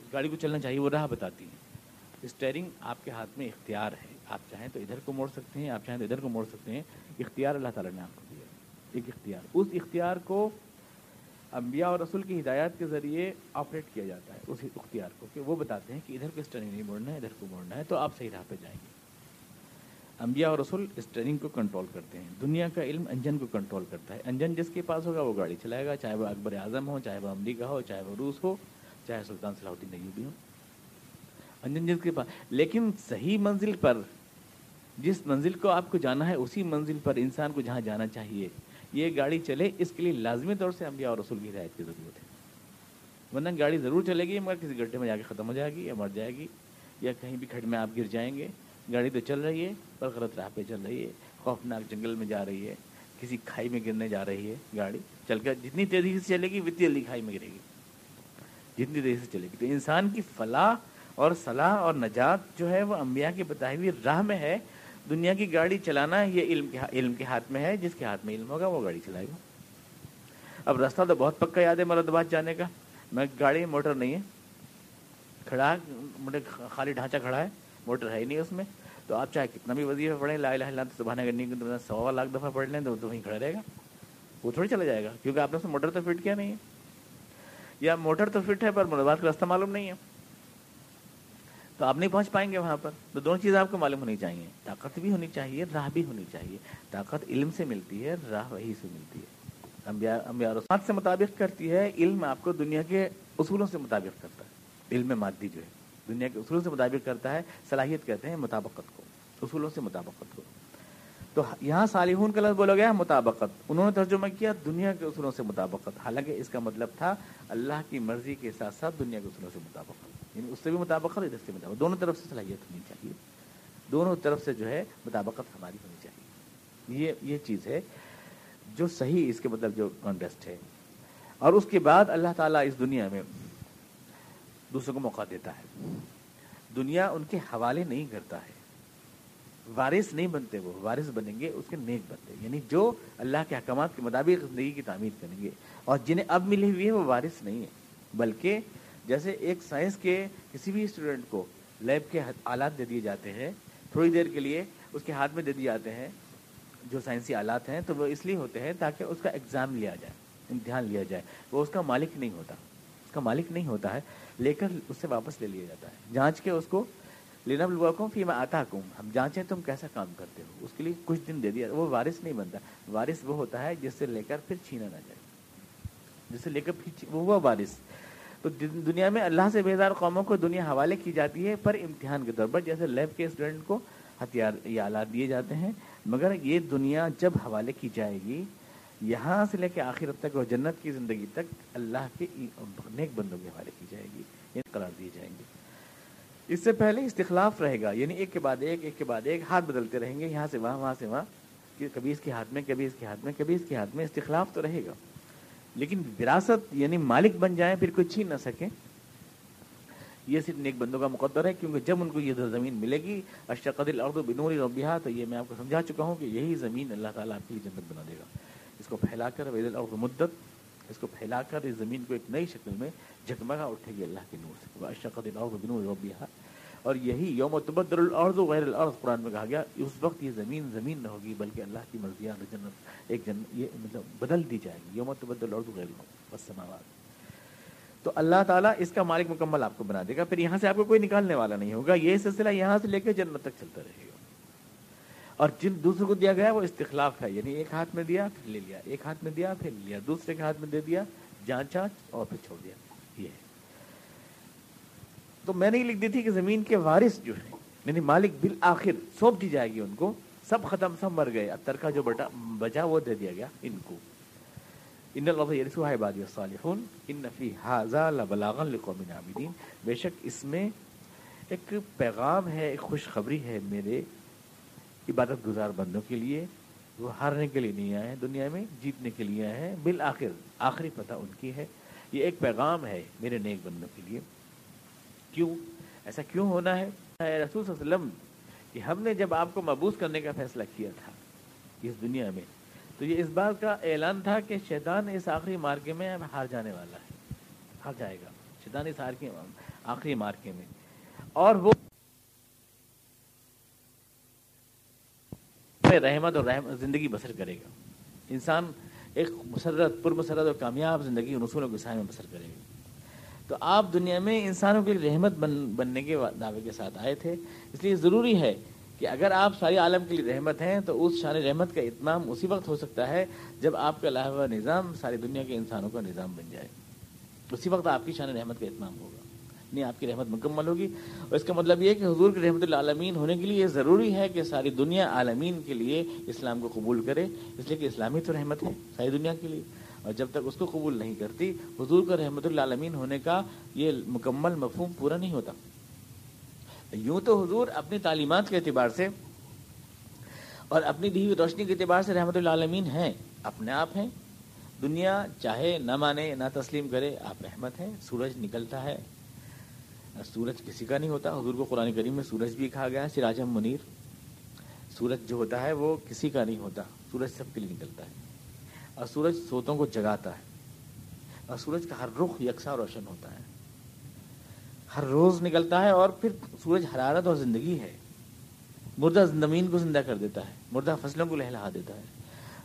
اس گاڑی کو چلنا چاہیے، وہ راہ بتاتی ہیں۔ اسٹیئرنگ آپ کے ہاتھ میں اختیار ہے۔ آپ چاہیں تو ادھر کو موڑ سکتے ہیں، آپ چاہیں تو ادھر کو موڑ سکتے ہیں۔ اختیار اللہ تعالیٰ نے آپ کو دیا ایک اختیار۔ اس اختیار کو انبیاء اور رسول کی ہدایات کے ذریعے آپریٹ کیا جاتا ہے اس اختیار کو کہ وہ بتاتے ہیں کہ ادھر کو اس ٹرننگ نہیں موڑنا ہے، ادھر کو موڑنا ہے، تو آپ صحیح راہ پہ جائیں گے۔ انبیاء اور رسول اس ٹرننگ کو کنٹرول کرتے ہیں۔ دنیا کا علم انجن کو کنٹرول کرتا ہے۔ انجن جس کے پاس ہوگا وہ گاڑی چلائے گا، چاہے وہ اکبر اعظم ہو، چاہے وہ امریکہ ہو، چاہے وہ روس ہو، چاہے سلطان صلاح الدین ایوبی ہو۔ انجن جس کے پاس لیکن صحیح منزل پر جس منزل کو آپ کو جانا ہے، اسی منزل پر انسان کو جہاں جانا چاہیے۔ یہ گاڑی چلے، اس کے لیے لازمی طور سے انبیاء اور رسول کی ہدایت کی ضرورت ہے۔ ورنہ گاڑی ضرور چلے گی، مگر کسی گڈھے میں جا کے ختم ہو جائے گی یا مر جائے گی، یا کہیں بھی کھڈ میں آپ گر جائیں گے۔ گاڑی تو چل رہی ہے، پر غلط راہ پہ چل رہی ہے، خوفناک جنگل میں جا رہی ہے، کسی کھائی میں گرنے جا رہی ہے گاڑی۔ چل کر جتنی تیزی سے چلے گی، اتنی جلدی کھائی میں گرے گی۔ جتنی تیزی سے چلے گی۔ تو انسان کی فلاح اور صلاح اور نجات جو ہے وہ انبیاء کی بتائی ہوئی راہ میں ہے۔ دنیا کی گاڑی چلانا یہ علم کے علم کے ہاتھ میں ہے، جس کے ہاتھ میں علم ہوگا وہ گاڑی چلائے گا۔ اب راستہ تو بہت پکا یاد ہے مرد جانے کا۔ میں گاڑی موٹر نہیں ہے۔ کھڑا خالی ڈھانچہ کھڑا ہے، موٹر ہے ہی نہیں اس میں۔ تو آپ چاہے کتنا بھی وظیفہ پڑھیں، لا الہ الا سبحانہ کرنے کی سوا لاکھ دفعہ پڑھ لیں تو تو وہیں کھڑا رہے گا۔ وہ تھوڑی چلا جائے گا، کیونکہ آپ نے اس میں موٹر تو فٹ کیا نہیں ہے۔ یا موٹر تو فٹ ہے پر مربات کا راستہ معلوم نہیں ہے۔ تو آپ نہیں پہنچ پائیں گے وہاں پر۔ تو دونوں چیزیں آپ کو معلوم ہونی چاہیے۔ طاقت بھی ہونی چاہیے، راہ بھی ہونی چاہیے۔ طاقت علم سے ملتی ہے، راہ وہی سے ملتی ہے۔ انبیاء رسمات سے مطابق کرتی ہے، علم آپ کو دنیا کے اصولوں سے مطابق کرتا ہے۔ علم مادی جو ہے، دنیا کے اصولوں سے مطابق کرتا ہے، صلاحیت کہتے ہیں مطابقت کو، اصولوں سے مطابقت کو۔ تو یہاں صالحون کا لفظ بولا گیا مطابقت۔ انہوں نے ترجمہ کیا دنیا کے اصولوں سے مطابقت۔ حالانکہ اس کا مطلب تھا اللہ کی مرضی کے ساتھ ساتھ دنیا کے اصولوں سے مطابقت۔ یعنی اس سے بھی مطابقت ادھر سے مطابقت۔ دونوں طرف سے صلاحیت ہونی چاہیے۔ دونوں طرف سے جو ہے مطابقت ہماری ہونی چاہیے۔ یہ یہ چیز ہے جو صحیح اس کے مطلب جو کانٹیسٹ ہے۔ اور اس کے بعد اللہ تعالیٰ اس دنیا میں دوسروں کو موقع دیتا ہے۔ دنیا ان کے حوالے نہیں کرتا ہے۔ وارث نہیں بنتے وہ، وارث بنیں گے، اس کے نیک بنتے یعنی جو اللہ کے حکامات کے مطابق زندگی کی تعمیر کریں گے۔ اور جنہیں اب ملی ہوئی ہے وہ وارث نہیں ہے بلکہ جیسے ایک سائنس کے کسی بھی اسٹوڈنٹ کو لیب کے آلات دے دیے جاتے ہیں، تھوڑی دیر کے لیے اس کے ہاتھ میں دے دیے جاتے ہیں جو سائنسی آلات ہیں، تو وہ اس لیے ہوتے ہیں تاکہ اس کا ایگزام لیا جائے، امتحان لیا جائے۔ وہ اس کا مالک نہیں ہوتا، اس کا مالک نہیں ہوتا ہے، لے کر اس سے واپس لے لیا جاتا ہے۔ جانچ کے اس کو لینا بلوا کو پھر میں آتا کوں ہم جانچیں تم کیسا کام کرتے ہو؟ اس کے لیے کچھ دن دے دیا۔ وہ وارث نہیں بنتا، وارث وہ ہوتا ہے جس سے لے کر پھر چھینا نہ جائے۔ جس سے لے کر پھر وہ ہوا وارث۔ تو دنیا میں اللہ سے بیدار قوموں کو دنیا حوالے کی جاتی ہے پر امتحان کے طور پر، جیسے لیب کے اسٹوڈنٹ کو ہتھیار یا آلات دیے جاتے ہیں۔ مگر یہ دنیا جب حوالے کی جائے گی، یہاں سے لے کے آخر تک اور جنت کی زندگی تک اللہ کے نیک بندوں کے حوالے کی جائے گی یہ قرار دیے جائیں گے۔ اس سے پہلے استخلاف رہے گا یعنی ایک کے بعد ایک ایک کے بعد ایک، ہاتھ بدلتے رہیں گے، یہاں سے وہاں وہاں سے وہاں کبھی اس کے ہاتھ میں، کبھی اس کے ہاتھ میں، کبھی اس کے ہاتھ میں، استخلاف تو رہے گا۔ لیکن وراثت یعنی مالک بن جائیں پھر کوئی چھین نہ سکے یہ صرف نیک بندوں کا مقدر ہے، کیونکہ جب ان کو یہ زمین ملے گی اشقد الارض بنور ربیہ تو یہ میں آپ کو سمجھا چکا ہوں کہ یہی زمین اللہ تعالیٰ آپ کے لیے جنت بنا دے گا۔ اس کو پھیلا کر وید الارض مدت، اس کو پھیلا کر اس زمین کو ایک نئی شکل میں جگمگا اٹھے گی اللہ کے نور سے۔ اشقد الارض بنور ربیہ اور یہی یوم تبدل الارض غیر الارض، قرآن میں کہا گیا اس وقت یہ زمین زمین نہ ہوگی، بلکہ اللہ کی مرضیاں جنت، ایک جن، یہ مطلب بدل دی جائے گی، یوم تبدل الارض غیر الارض، بس سماوات۔ تو اللہ تعالیٰ اس کا مالک مکمل آپ کو بنا دے گا، پھر یہاں سے آپ کو کوئی نکالنے والا نہیں ہوگا، یہ سلسلہ یہاں سے لے کے جنت تک چلتا رہے گا۔ اور جن دوسروں کو دیا گیا، وہ استخلاف ہے یعنی ایک ہاتھ میں دیا، پھر لے لیا، ایک ہاتھ میں دیا، پھر لے لیا، دوسرے کے ہاتھ میں دے دیا جانچا اور پھر چھوڑ دیا، یہ ہے۔ تو میں نے یہ لکھ دی تھی کہ زمین کے وارث جو ہے یعنی مالک بالآخر سونپ دی جائے گی ان کو، سب ختم، سب مر گئے۔ اتر کا جو بٹا، بچا وہ دے دیا گیا ان کو۔ ان اللہ یرسوها عبادی الصالحون، ان فی هذا لبلاغا لقوم عابدین۔ بے شک اس میں ایک پیغام ہے، ایک خوشخبری ہے میرے عبادت گزار بندوں کے لیے۔ وہ ہارنے کے لیے نہیں آئے ہیں دنیا میں، جیتنے کے لیے آئے ہیں۔ بالآخر، آخری پتہ ان کی ہے۔ یہ ایک پیغام ہے میرے نیک بندوں کے لیے۔ کیوں؟ ایسا کیوں ہونا ہے؟ رسول صلی اللہ علیہ وسلم کہ ہم نے جب آپ کو مبوس کرنے کا فیصلہ کیا تھا اس دنیا میں، تو یہ اس بات کا اعلان تھا کہ شیطان اس آخری مارکے میں ہار جانے والا ہے۔ ہار جائے گا۔ شیطان اس آخری مارکے میں۔ اور وہ رحمت اور رحمت زندگی بسر کرے گا۔ انسان ایک مسرت پر مسرت اور کامیاب زندگی ان اصولوں کے سائے میں بسر کرے گی تو آپ دنیا میں انسانوں کے لیے رحمت بن بننے کے دعوے کے ساتھ آئے تھے۔ اس لیے ضروری ہے کہ اگر آپ ساری عالم کے لیے رحمت ہیں تو اس شان رحمت کا اتمام اسی وقت ہو سکتا ہے جب آپ کا لاہور نظام ساری دنیا کے انسانوں کا نظام بن جائے۔ اسی وقت آپ کی شان رحمت کا اتمام ہوگا۔ نہیں آپ کی رحمت مکمل ہوگی۔ اور اس کا مطلب یہ کہ حضور کی رحمت العالمین ہونے کے لیے یہ ضروری ہے کہ ساری دنیا عالمین کے لیے اسلام کو قبول کرے۔ اس لیے کہ اسلامی تو رحمت ہے ساری دنیا کے لیے۔ اور جب تک اس کو قبول نہیں کرتی، حضور کا رحمت العالمین ہونے کا یہ مکمل مفہوم پورا نہیں ہوتا۔ یوں تو حضور اپنی تعلیمات کے اعتبار سے اور اپنی دی ہوئی روشنی کے اعتبار سے رحمت العالمین ہیں، اپنے آپ ہیں۔ دنیا چاہے نہ مانے، نہ تسلیم کرے، آپ رحمت ہیں، سورج نکلتا ہے۔ سورج کسی کا نہیں ہوتا، حضور کو قرآن کریم میں سورج بھی کہا گیا ہے سراجم منیر۔ سورج جو ہوتا ہے وہ کسی کا نہیں ہوتا، سورج سب کے لیے نکلتا ہے۔ اور سورج سوتوں کو جگاتا ہے اور سورج کا ہر رخ یکساں روشن ہوتا ہے۔ ہر روز نکلتا ہے اور پھر سورج حرارت اور زندگی ہے۔ مردہ زمین کو زندہ کر دیتا ہے مردہ فصلوں کو لہلا دیتا ہے۔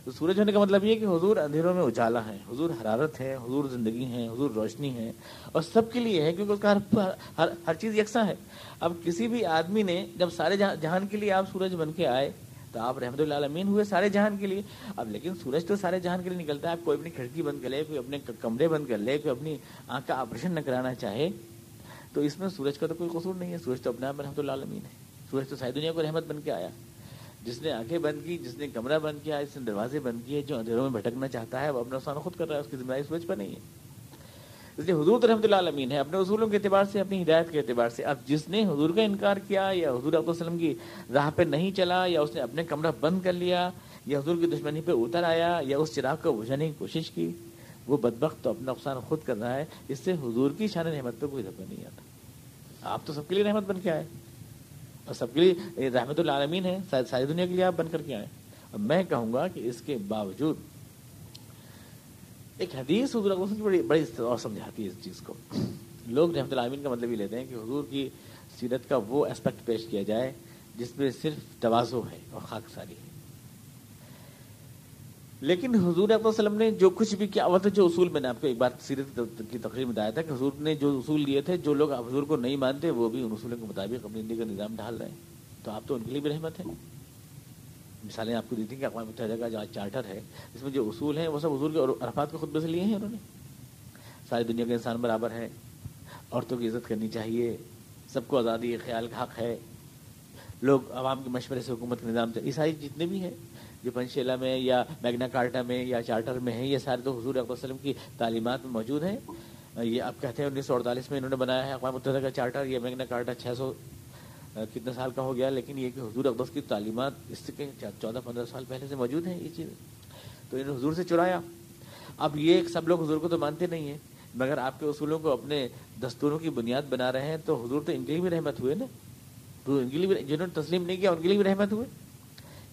تو سورج ہونے کا مطلب یہ کہ حضور اندھیروں میں اجالا ہے حضور حرارت ہے حضور زندگی ہے حضور روشنی ہے۔ اور سب کے لیے ہے کیونکہ اس کا ہر ہر, ہر چیز یکساں ہے۔ اب کسی بھی آدمی نے جب سارے جہان کے لیے آپ سورج بن کے آئے تو آپ رحمۃ اللہ عالمین ہوئے سارے جہان کے لیے۔ اب لیکن سورج تو سارے جہان کے لیے نکلتا ہے، آپ کوئی اپنی کھڑکی بند کر لے، کوئی اپنے کمرے بند کر لے، کوئی اپنی آنکھ کا آپریشن نہ کرانا چاہے، تو اس میں سورج کا تو کوئی قصور نہیں ہے۔ سورج تو اپنے آپ رحمۃ اللہ عالمین ہے۔ سورج تو ساری دنیا کو رحمت بن کے آیا۔ جس نے آنکھیں بند کی، جس نے کمرہ بند کیا، جس نے دروازے بند کیے، جو اندھیروں میں بھٹکنا چاہتا ہے، وہ اپنا نقصان خود کر رہا ہے، اس کی ذمہ داری سورج پر نہیں ہے۔ اس لیے حضور رحمۃ اللہ عالمین ہے اپنے اصولوں کے اعتبار سے، اپنی ہدایت کے اعتبار سے۔ اب جس نے حضور کا انکار کیا یا حضور علیہ وسلم کی راہ پہ نہیں چلا یا اس نے اپنے کمرہ بند کر لیا یا حضور کی دشمنی پہ اتر آیا یا اس چراغ کو بجھانے کی کوشش کی، وہ بدبخت تو اپنا نقصان خود کر رہا ہے، اس سے حضور کی شان رحمت پہ کوئی دھبا نہیں آتا۔ آپ تو سب کے لیے رحمت بن کے آئے اور سب کے لیے رحمت العالمین ہے ساری دنیا کے لیے آپ بن کر کے آئے۔ اور میں کہوں گا کہ اس کے باوجود ایک حدیث حضور کی بڑی بڑی اور سمجھاتی ہے اس چیز کو۔ لوگ رحمت العالمین کا مطلب یہ لیتے ہیں کہ حضور کی سیرت کا وہ اسپیکٹ پیش کیا جائے جس میں صرف توازو ہے اور خاک ساری ہے۔ لیکن حضور علیہ وسلم نے جو کچھ بھی کیا، وہ جو اصول میں نے آپ کو ایک بات سیرت کی تقریب میں بتایا تھا کہ حضور نے جو اصول دیے تھے، جو لوگ حضور کو نہیں مانتے، وہ بھی ان اصولوں کے مطابق اپنی زندگی کا نظام ڈھال رہے ہیں۔ تو آپ تو ان کے لیے بھی رحمت ہیں۔ مثالیں آپ کو دی تھیں کہ اقوام متحدہ کا جو آج چارٹر ہے، اس میں جو اصول ہیں، وہ سب حضور کے عرفات کے خطبے سے لیے ہیں انہوں نے۔ ساری دنیا کے انسان برابر ہے عورتوں کی عزت کرنی چاہیے، سب کو آزادی خیال کا حق ہے۔ لوگ عوام کے مشورے سے حکومت کا نظام یہ ساری جتنے بھی ہیں، جو پنچشیلا میں یا میگنا کارٹا میں یا چارٹر میں ہیں، یہ سارے تو حضور اقبال وسلم کی تعلیمات میں موجود ہیں۔ یہ آپ کہتے ہیں انیس سو اڑتالیس میں انہوں نے بنایا ہے اقوام متحدہ کا چارٹر یا میگنا کارٹا چھ سو کتنے سال کا ہو گیا، لیکن یہ کہ حضور اقدس کی تعلیمات اس سے چودہ، پندرہ سال پہلے سے موجود ہیں، یہ چیز۔ تو انہوں نے حضور سے چرایا۔ اب یہ سب لوگ حضور کو تو مانتے نہیں ہیں، مگر آپ کے اصولوں کو اپنے دستوروں کی بنیاد بنا رہے ہیں، تو حضور تو ان کے لیے بھی رحمت ہوئے نا۔ تو ان کے لیے بھی جنہوں نے تسلیم نہیں کیا، ان کے لیے بھی رحمت ہوئے۔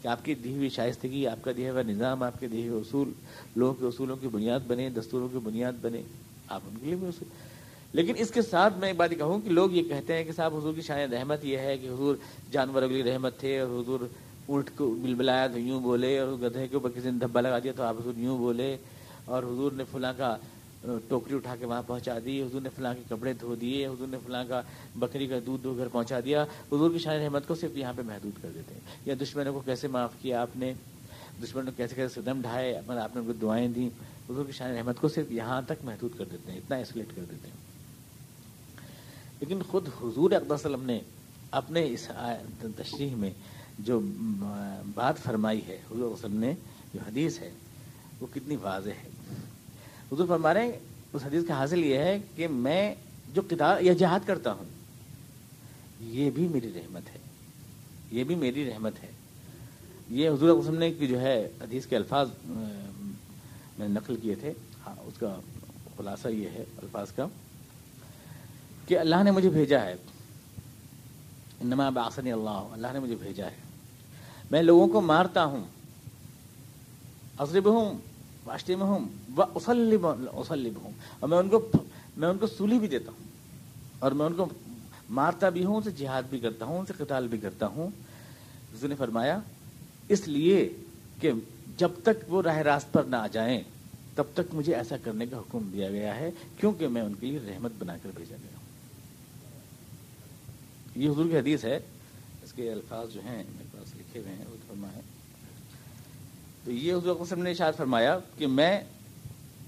کہ آپ کی دی ہوئی شائستگی، آپ کا دیا ہوا نظام، آپ کے دیے ہوئے اصول، لوگوں کے اصولوں کی بنیاد بنے، دستوروں کی بنیاد بنے، آپ ان کے لیے بھی اصول۔ لیکن اس کے ساتھ میں ایک بات یہ کہوں کہ لوگ یہ کہتے ہیں کہ صاحب حضور کی شاید رحمت یہ ہے کہ حضور جانوروں کی رحمت تھے اور حضور اونٹ کو بل بلایا تو یوں بولے اور گدھے کے اوپر کسی نے دھبا لگا دیا تو آپ حضور یوں بولے اور حضور نے فلاں کا ٹوکری اٹھا کے وہاں پہنچا دی، حضور نے فلاں کے کپڑے دھو دیے، حضور نے فلاں کا بکری کا دودھ دھو گھر پہنچا دیا۔ حضور کی شان رحمت کو صرف یہاں پہ محدود کر دیتے ہیں۔ یا دشمنوں کو کیسے معاف کیا آپ نے؟ دشمنوں کو کیسے کیسے صدم ڈھائے؟ آپ نے ان کو دعائیں دیں۔ حضور کی شان رحمت کو صرف یہاں تک محدود کر دیتے ہیں، اتنا ایسولیٹ کر دیتے ہیں۔ لیکن خود حضور وسلم نے اپنے اس تشریح میں جو بات فرمائی ہے، حضور وسلم نے جو حدیث ہے، وہ کتنی واضح ہے۔ حضور فرما رہے ہیں، اس حدیث کا حاصل یہ ہے کہ میں جو کتاب، یا جہاد کرتا ہوں، یہ بھی میری رحمت ہے۔ یہ بھی میری رحمت ہے۔ یہ حضور وسلم نے جو ہے، حدیث کے الفاظ میں نقل کیے تھے۔ ہاں اس کا خلاصہ یہ ہے، الفاظ کا۔ کہ اللہ نے مجھے بھیجا ہے۔ انما باسنی اللہ اللہ نے مجھے بھیجا ہے۔ میں لوگوں کو مارتا ہوں عصرب ہوں واشتے میں ہوں وہ اسلب اسلب ہوں اور میں ان کو میں ان کو سولی بھی دیتا ہوں۔ اور میں ان کو مارتا بھی ہوں، ان سے جہاد بھی کرتا ہوں، ان سے قتال بھی کرتا ہوں۔ نے فرمایا، اس لیے کہ جب تک وہ راہ راست پر نہ آ جائیں، تب تک مجھے ایسا کرنے کا حکم دیا گیا ہے، کیونکہ میں ان کے لیے رحمت بنا کر بھیجا گیا۔ یہ حضور کی حدیث ہے اس کے الفاظ جو ہیں میرے پاس لکھے ہوئے ہیں وہ فرمائے تو یہ حضور وسلم نے اشار فرمایا کہ میں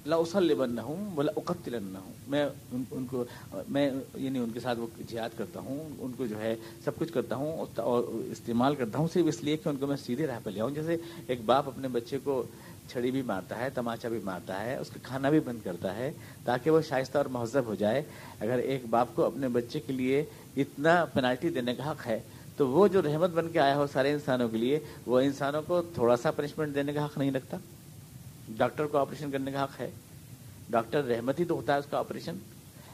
لا اسلبن ہوں بولا اقتلن ہوں میں ان, ان کو میں یعنی ان کے ساتھ وہ جہاد کرتا ہوں ان کو جو ہے سب کچھ کرتا ہوں اور استعمال کرتا ہوں صرف اس لیے کہ ان کو میں سیدھے راہ پہ لے آؤں۔ جیسے ایک باپ اپنے بچے کو چھڑی بھی مارتا ہے تماچا بھی مارتا ہے اس کا کھانا بھی بند کرتا ہے تاکہ وہ شائستہ اور مہذب ہو جائے۔ اگر ایک باپ کو اپنے بچے کے لیے اتنا پینالٹی دینے کا حق ہے، تو وہ جو رحمت بن کے آیا ہو سارے انسانوں کے لیے، وہ انسانوں کو تھوڑا سا پنشمنٹ دینے کا حق نہیں رکھتا؟ ڈاکٹر کو آپریشن کرنے کا حق ہے؟ ڈاکٹر رحمت ہی تو ہوتا ہے اس کا آپریشن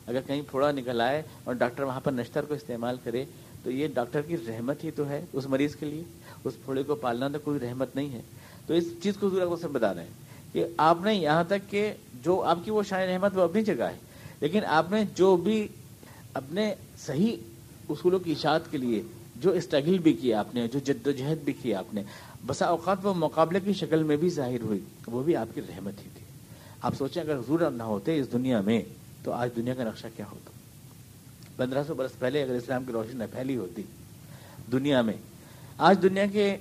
اگر کہیں پھوڑا نکل آئے اور ڈاکٹر وہاں پر نشتر کو استعمال کرے، تو یہ ڈاکٹر کی رحمت ہی تو ہے اس مریض کے لیے۔ اس پھوڑے کو پالنا تو کوئی رحمت نہیں ہے۔ تو اس چیز کو ضرور سے بتا رہے ہیں کہ آپ نے یہاں تک کہ جو آپ کی وہ شاعر رحمت وہ اپنی جگہ ہے، لیکن آپ نے جو بھی اپنے صحیح اصولوں کی اشاعت کے لیے جو اسٹرگل بھی کیا آپ نے، جو جد و جہد بھی کیا آپ نے، بسا اوقات وہ مقابلے کی شکل میں بھی ظاہر ہوئی وہ بھی آپ کی رحمت ہی تھی۔ آپ سوچیں اگر حضور نہ ہوتے اس دنیا میں، تو آج دنیا کا نقشہ کیا ہوتا؟ پندرہ سو برس پہلے اگر اسلام کی روشنی نہ پھیلی ہوتی دنیا میں، آج دنیا کے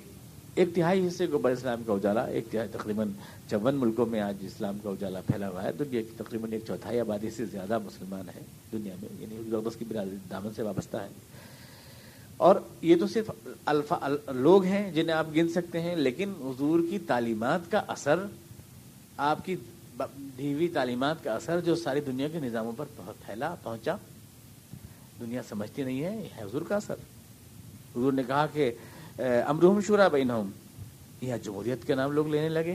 ایک تہائی حصے کو بر اسلام کا اجالا، ایک تہائی تقریباً چون ملکوں میں آج اسلام کا اجالا پھیلا ہوا ہے دنیا کی تقریباً ایک چوتھائی آبادی سے زیادہ مسلمان ہے دنیا میں یعنی کی برادری دامن سے وابستہ ہے اور یہ تو صرف الفا لوگ ہیں جنہیں آپ گن سکتے ہیں، لیکن حضور کی تعلیمات کا اثر، آپ کی ڈھیوی تعلیمات کا اثر جو ساری دنیا کے نظاموں پر پھیلا، پہنچا، دنیا سمجھتی نہیں ہے، یہ ہے حضور کا اثر۔ حضور نے کہا کہ امروہم شورا بین یہاں جمہوریت کے نام لوگ لینے لگے۔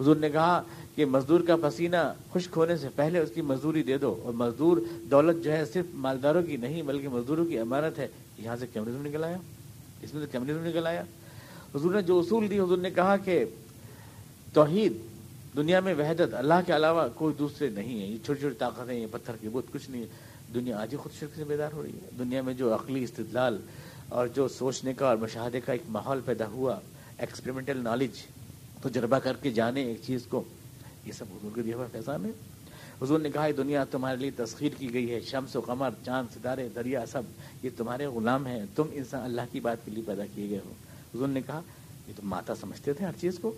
حضور نے کہا کہ مزدور کا پسینہ خشک ہونے سے پہلے اس کی مزدوری دے دو۔ اور مزدور دولت جو ہے صرف مالداروں کی نہیں، بلکہ مزدوروں کی امانت ہے۔ یہاں سے کمیونزم نکل آیا۔ اس میں سے کمیونزم نکل آیا۔ حضور نے جو اصول دی، حضور نے کہا کہ توحید دنیا میں وحدت، اللہ کے علاوہ کوئی دوسرے نہیں ہے۔ یہ چھوٹی چھوٹی طاقتیں، یہ پتھر کی بہت کچھ نہیں ہے۔ دنیا آج ہی خود شرک سے بیدار ہو رہی ہے۔ دنیا میں جو عقلی استدلال اور جو سوچنے کا اور مشاہدے کا ایک ماحول پیدا ہوا ایکسپریمنٹل نالج تجربہ کر کے جانے ایک چیز کو، یہ سب حضور کے دیا ہوا فیضان ہے۔ حضور نے کہا، یہ دنیا تمہارے لیے تسخیر کی گئی ہے، شمس و قمر، چاند، ستارے، دریا، سب، یہ تمہارے غلام ہیں، تم انسان اللہ کی بات کے لیے پیدا کیے گئے ہو۔ حضور نے کہا، یہ تم ماتا سمجھتے تھے ہر چیز کو۔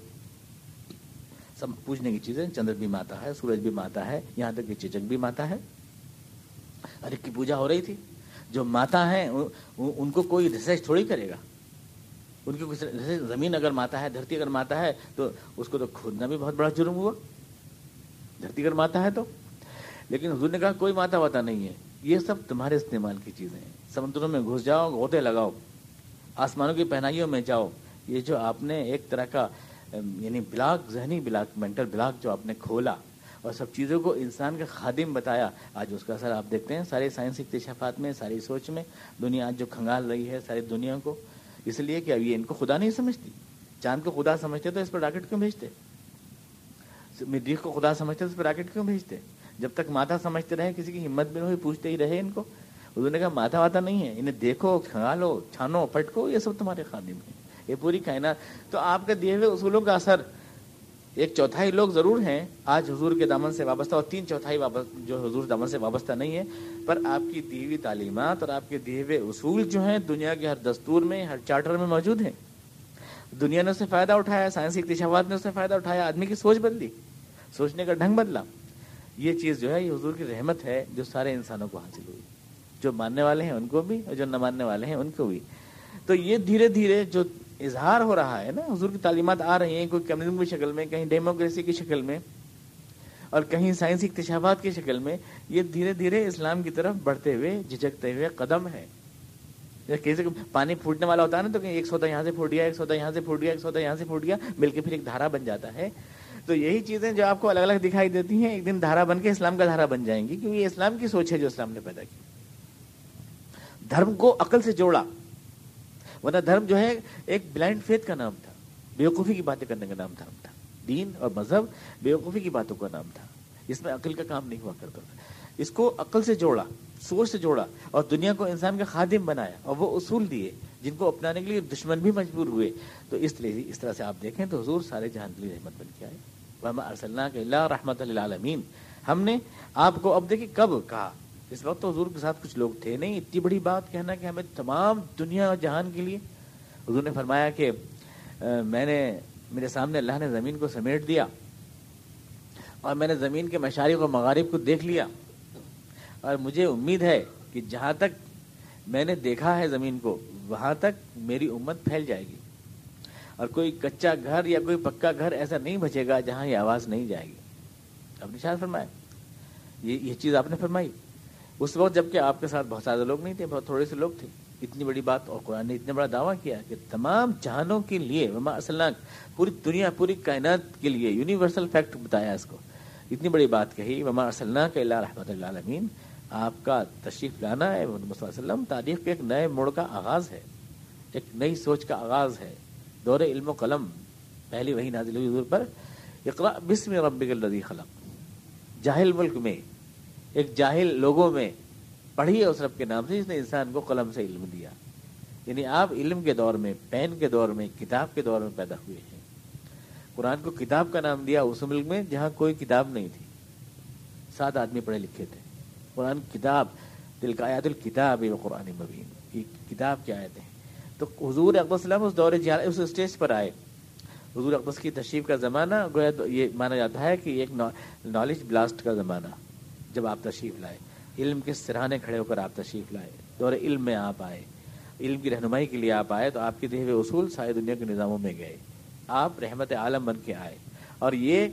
سب پوچھنے کی چیزیں، چندر بھی ماتا ہے، سورج بھی ماتا ہے، یہاں تک کہ چچک بھی ماتا ہے۔ ہر ایک کی پوجا ہو رہی تھی۔ جو ماتا ہیں ان کو کوئی ریسرچ تھوڑی کرے گا۔ ان کی زمین اگر ماتا ہے، دھرتی اگر ماتا ہے، تو اس کو تو کھودنا بھی بہت بڑا جرم ہوا۔ دھرتی اگر ماتا ہے تو۔ لیکن حضور نے کہا، کوئی ماتا واتا نہیں ہے۔ یہ سب تمہارے استعمال کی چیزیں ہیں۔ سمندروں میں گھس جاؤ، غوطے لگاؤ۔ آسمانوں کی پہنائیوں میں جاؤ۔ یہ جو آپ نے ایک طرح کا یعنی بلاک، ذہنی بلاک مینٹل بلاک جو آپ نے کھولا اور سب چیزوں کو انسان کا خادم بتایا۔ آج اس کا اثر آپ دیکھتے ہیں، سارے سائنس اکتشافات میں، ساری سوچ میں، دنیا آج جو کھنگال رہی ہے ساری دنیا کو۔ اس لیے کہ اب یہ ان کو خدا نہیں سمجھتی۔ چاند کو خدا سمجھتے تو اس پر راکٹ کیوں بھیجتے؟ مریخ کو خدا سمجھتے تو اس پر راکٹ کیوں بھیجتے؟ جب تک ماتا سمجھتے رہے، کسی کی ہمت بھی نہیں ہوئی، پوچھتے ہی رہے ان کو۔ انہوں نے کہا ماتا واتا نہیں ہے، انہیں دیکھو، کھنگالو، چھانو پٹکو یہ سب تمہارے خادم ہیں۔ یہ پوری کائنات۔ تو آپ کے دیے ہوئے اصولوں کا اثر ایک چوتھائی لوگ ضرور ہیں، آج حضور کے دامن سے وابستہ، اور تین چوتھائی جو حضور دامن سے وابستہ نہیں ہے پر آپ کی دی ہوئی تعلیمات اور آپ کے دیے ہوئے اصول جو ہیں، دنیا کے ہر دستور میں، ہر چارٹر میں موجود ہیں۔ دنیا نے اس سے فائدہ اٹھایا سائنسی اکتشافات نے اس سے فائدہ اٹھایا، آدمی کی سوچ بدلی، سوچنے کا ڈھنگ بدلا۔ یہ چیز جو ہے، یہ حضور کی رحمت ہے، جو سارے انسانوں کو حاصل ہوئی۔ جو ماننے والے ہیں، ان کو بھی، اور جو نہ ماننے والے ہیں، ان کو بھی۔ تو یہ دھیرے دھیرے جو اظہار ہو رہا ہے نا، حضور کی تعلیمات آ رہی ہیں کوئی کمیونزم کی شکل میں، کہیں ڈیموکریسی کی شکل میں، اور کہیں سائنسی اکتشافات کی شکل میں، یہ دھیرے دھیرے اسلام کی طرف بڑھتے ہوئے، جھجکتے ہوئے قدم ہے کسی پانی پھوٹنے والا ہوتا ہے نا، تو کہیں ایک سودا یہاں سے پھوٹ گیا، ایک سودا یہاں سے پھوٹ گیا، ایک سودا یہاں سے پھوٹ گیا، مل کے پھر ایک دھارا بن جاتا ہے۔ تو یہی چیزیں جو آپ کو الگ الگ دکھائی دیتی ہیں، ایک دن دھارا بن کے اسلام کا دھارا بن جائیں گی، کیونکہ یہ اسلام کی سوچ ہے جو اسلام نے پیدا کی۔ دھرم کو عقل سے جوڑا۔ ورنہ دھرم جو ہے ایک بلائنڈ فیتھ کا نام تھا، بیوقوفی کی باتیں کرنے کا نام دھرم تھا۔ دین اور مذہب بیوقوفی کی باتوں کا نام تھا۔ اس میں عقل کا کام نہیں ہوا کرتا تھا۔ اس کو عقل سے جوڑا سوچ سے جوڑا اور دنیا کو انسان کا خادم بنایا اور وہ اصول دیے جن کو اپنانے کے لیے دشمن بھی مجبور ہوئے۔ تو اس طرح اس طرح سے آپ دیکھیں تو حضور سارے جہان کے لیے رحمت بن کے آئے۔ ارسلنا کے اللہ رحمت اللہ ہم نے آپ کو اب دیکھیں کب کہا۔ اس وقت تو حضور کے ساتھ کچھ لوگ تھے نہیں، اتنی بڑی بات کہنا کہ ہمیں تمام دنیا اور جہان کے لیے۔ حضور نے فرمایا کہ میں نے میرے سامنے اللہ نے زمین کو سمیٹ دیا اور میں نے زمین کے مشارق و مغارب کو دیکھ لیا۔ اور مجھے امید ہے کہ جہاں تک میں نے دیکھا ہے زمین کو، وہاں تک میری امت پھیل جائے گی۔ اور کوئی کچا گھر یا کوئی پکا گھر ایسا نہیں بچے گا جہاں یہ آواز نہیں جائے گی۔ آپ نے شاید فرمایا۔ یہ یہ چیز آپ نے فرمائی۔ اس وقت جبکہ آپ کے ساتھ بہت زیادہ لوگ نہیں تھے، بہت تھوڑے سے لوگ تھے۔ اتنی بڑی بات اور قرآن نے اتنا بڑا دعویٰ کیا کہ تمام جہانوں کے لیے، وما پوری دنیا، پوری کائنات کے لیے یونیورسل فیکٹ بتایا اس کو۔ اتنی بڑی بات کہی، وما اسلّہ کے اللہ رحمۃ اللہ عالمین آپ کا تشریف لانا ہے، محمد صلی اللہ علیہ وسلم، تاریخ کے ایک نئے موڑ کا آغاز ہے۔ ایک نئی سوچ کا آغاز ہے۔ دور علم و قلم، پہلی وہی نازل ہوئی حضور پر اقرا بسم ربک الذی خلق۔ جاہل ملک میں ایک جاہل لوگوں میں پڑھی ہے اس رب کے نام سے، جس نے انسان کو قلم سے علم دیا۔ یعنی آپ علم کے دور میں، پین کے دور میں، کتاب کے دور میں پیدا ہوئے ہیں۔ قرآن کو کتاب کا نام دیا اس ملک میں جہاں کوئی کتاب نہیں تھی۔ سات آدمی پڑھے لکھے تھے۔ قرآن کتاب دل کا آیات الکتاب قرآن مبین۔ یہ کتاب کی آیتیں تو حضور اقبال السلام اس دور اس اسٹیج پر آئے۔ حضور اقبس کی تشریف کا زمانہ، گویا یہ مانا جاتا ہے کہ ایک نالج بلاسٹ کا زمانہ۔ جب آپ تشریف لائے۔ علم کے سراہنے کھڑے ہو کر آپ تشریف لائے۔ دور علم میں آپ آئے۔ علم کی رہنمائی کے لیے آپ آئے تو آپ کے دیہ اصول ساری دنیا کے نظاموں میں گئے۔ آپ رحمت عالم بن کے آئے۔ اور یہ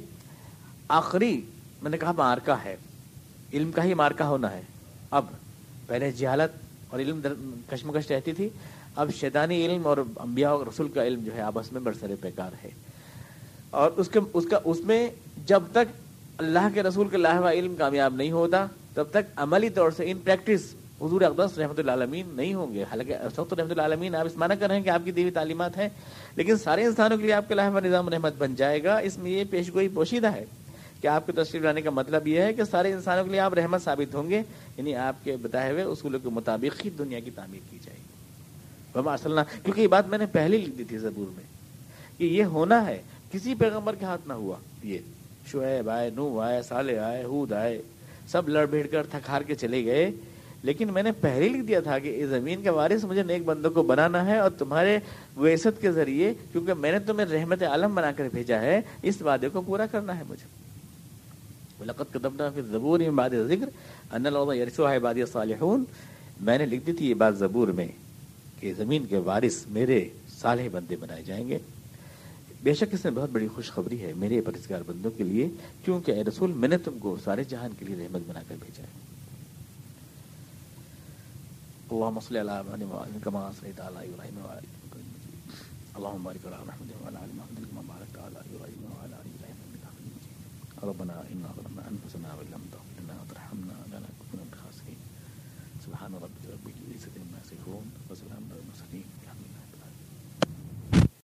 آخری میں نے کہا مارکا ہے۔ علم کا ہی مارکا ہونا ہے۔ اب پہلے جہالت اور علم کشمکش رہتی تھی۔ اب شیطانی علم اور انبیاء اور رسول کا علم جو ہے آپس میں برسر بیکار ہے۔ اور اس کے اس کا اس میں جب تک اللہ کے رسول کے لاہوا علم کامیاب نہیں ہوتا، تب تک عملی طور سے ان پریکٹس حضور اقدس رحمۃ العالمین نہیں ہوں گے۔ حالانکہ وقت رحمۃ العالمین آپ اس معنی کر رہے ہیں کہ آپ کی دیوی تعلیمات ہیں، لیکن سارے انسانوں کے لیے آپ کا لاہوا نظام رحمت بن جائے گا۔ اس میں یہ پیش گوئی پوشیدہ ہے کہ آپ کی تشریف لانے کا مطلب یہ ہے کہ سارے انسانوں کے لیے آپ رحمت ثابت ہوں گے یعنی آپ کے بتائے ہوئے اصولوں کے مطابق ہی دنیا کی تعمیر کی جائے گی۔ اصل کیونکہ یہ بات میں نے پہلے لکھ دی تھی زبور میں کہ یہ ہونا ہے، کسی پیغمبر کے ہاتھ نہ ہوا، یہ۔ شعیب آئے نو آئے سالے آئے، ہود آئے، سب لڑ بھیڑ کر تھکار کے چلے گئے۔ لیکن میں نے پہلے لکھ دیا تھا کہ اس زمین کے وارث مجھے نیک بندوں کو بنانا ہے اور تمہارے ویست کے ذریعے، کیونکہ میں نے تمہیں رحمت عالم بنا کر بھیجا ہے، اس وعدے کو پورا کرنا ہے مجھے۔ لقت قدمنا فی الزبور من بعد ذکر ان الارض یرثها عبادی میں نے لکھ دی تھی یہ بات زبور میں کہ زمین کے وارث میرے صالح بندے بنائے جائیں گے۔ بے شک اس میں بہت بڑی خوشخبری ہے میرے پرہزگار بندوں کے لیے، کیونکہ اے رسول، میں نے تم کو سارے جہان کے لیے رحمت بنا کر بھیجا ہے۔ اللهم صل على محمد وعلى كما صليت على ابراهيم وعلى اللهم بارك على محمد وعلى ال محمد كما باركت على ابراهيم وعلى ال ابراهيم انك حميد مجيد ربنا انا ظلمنا انفسنا وان لم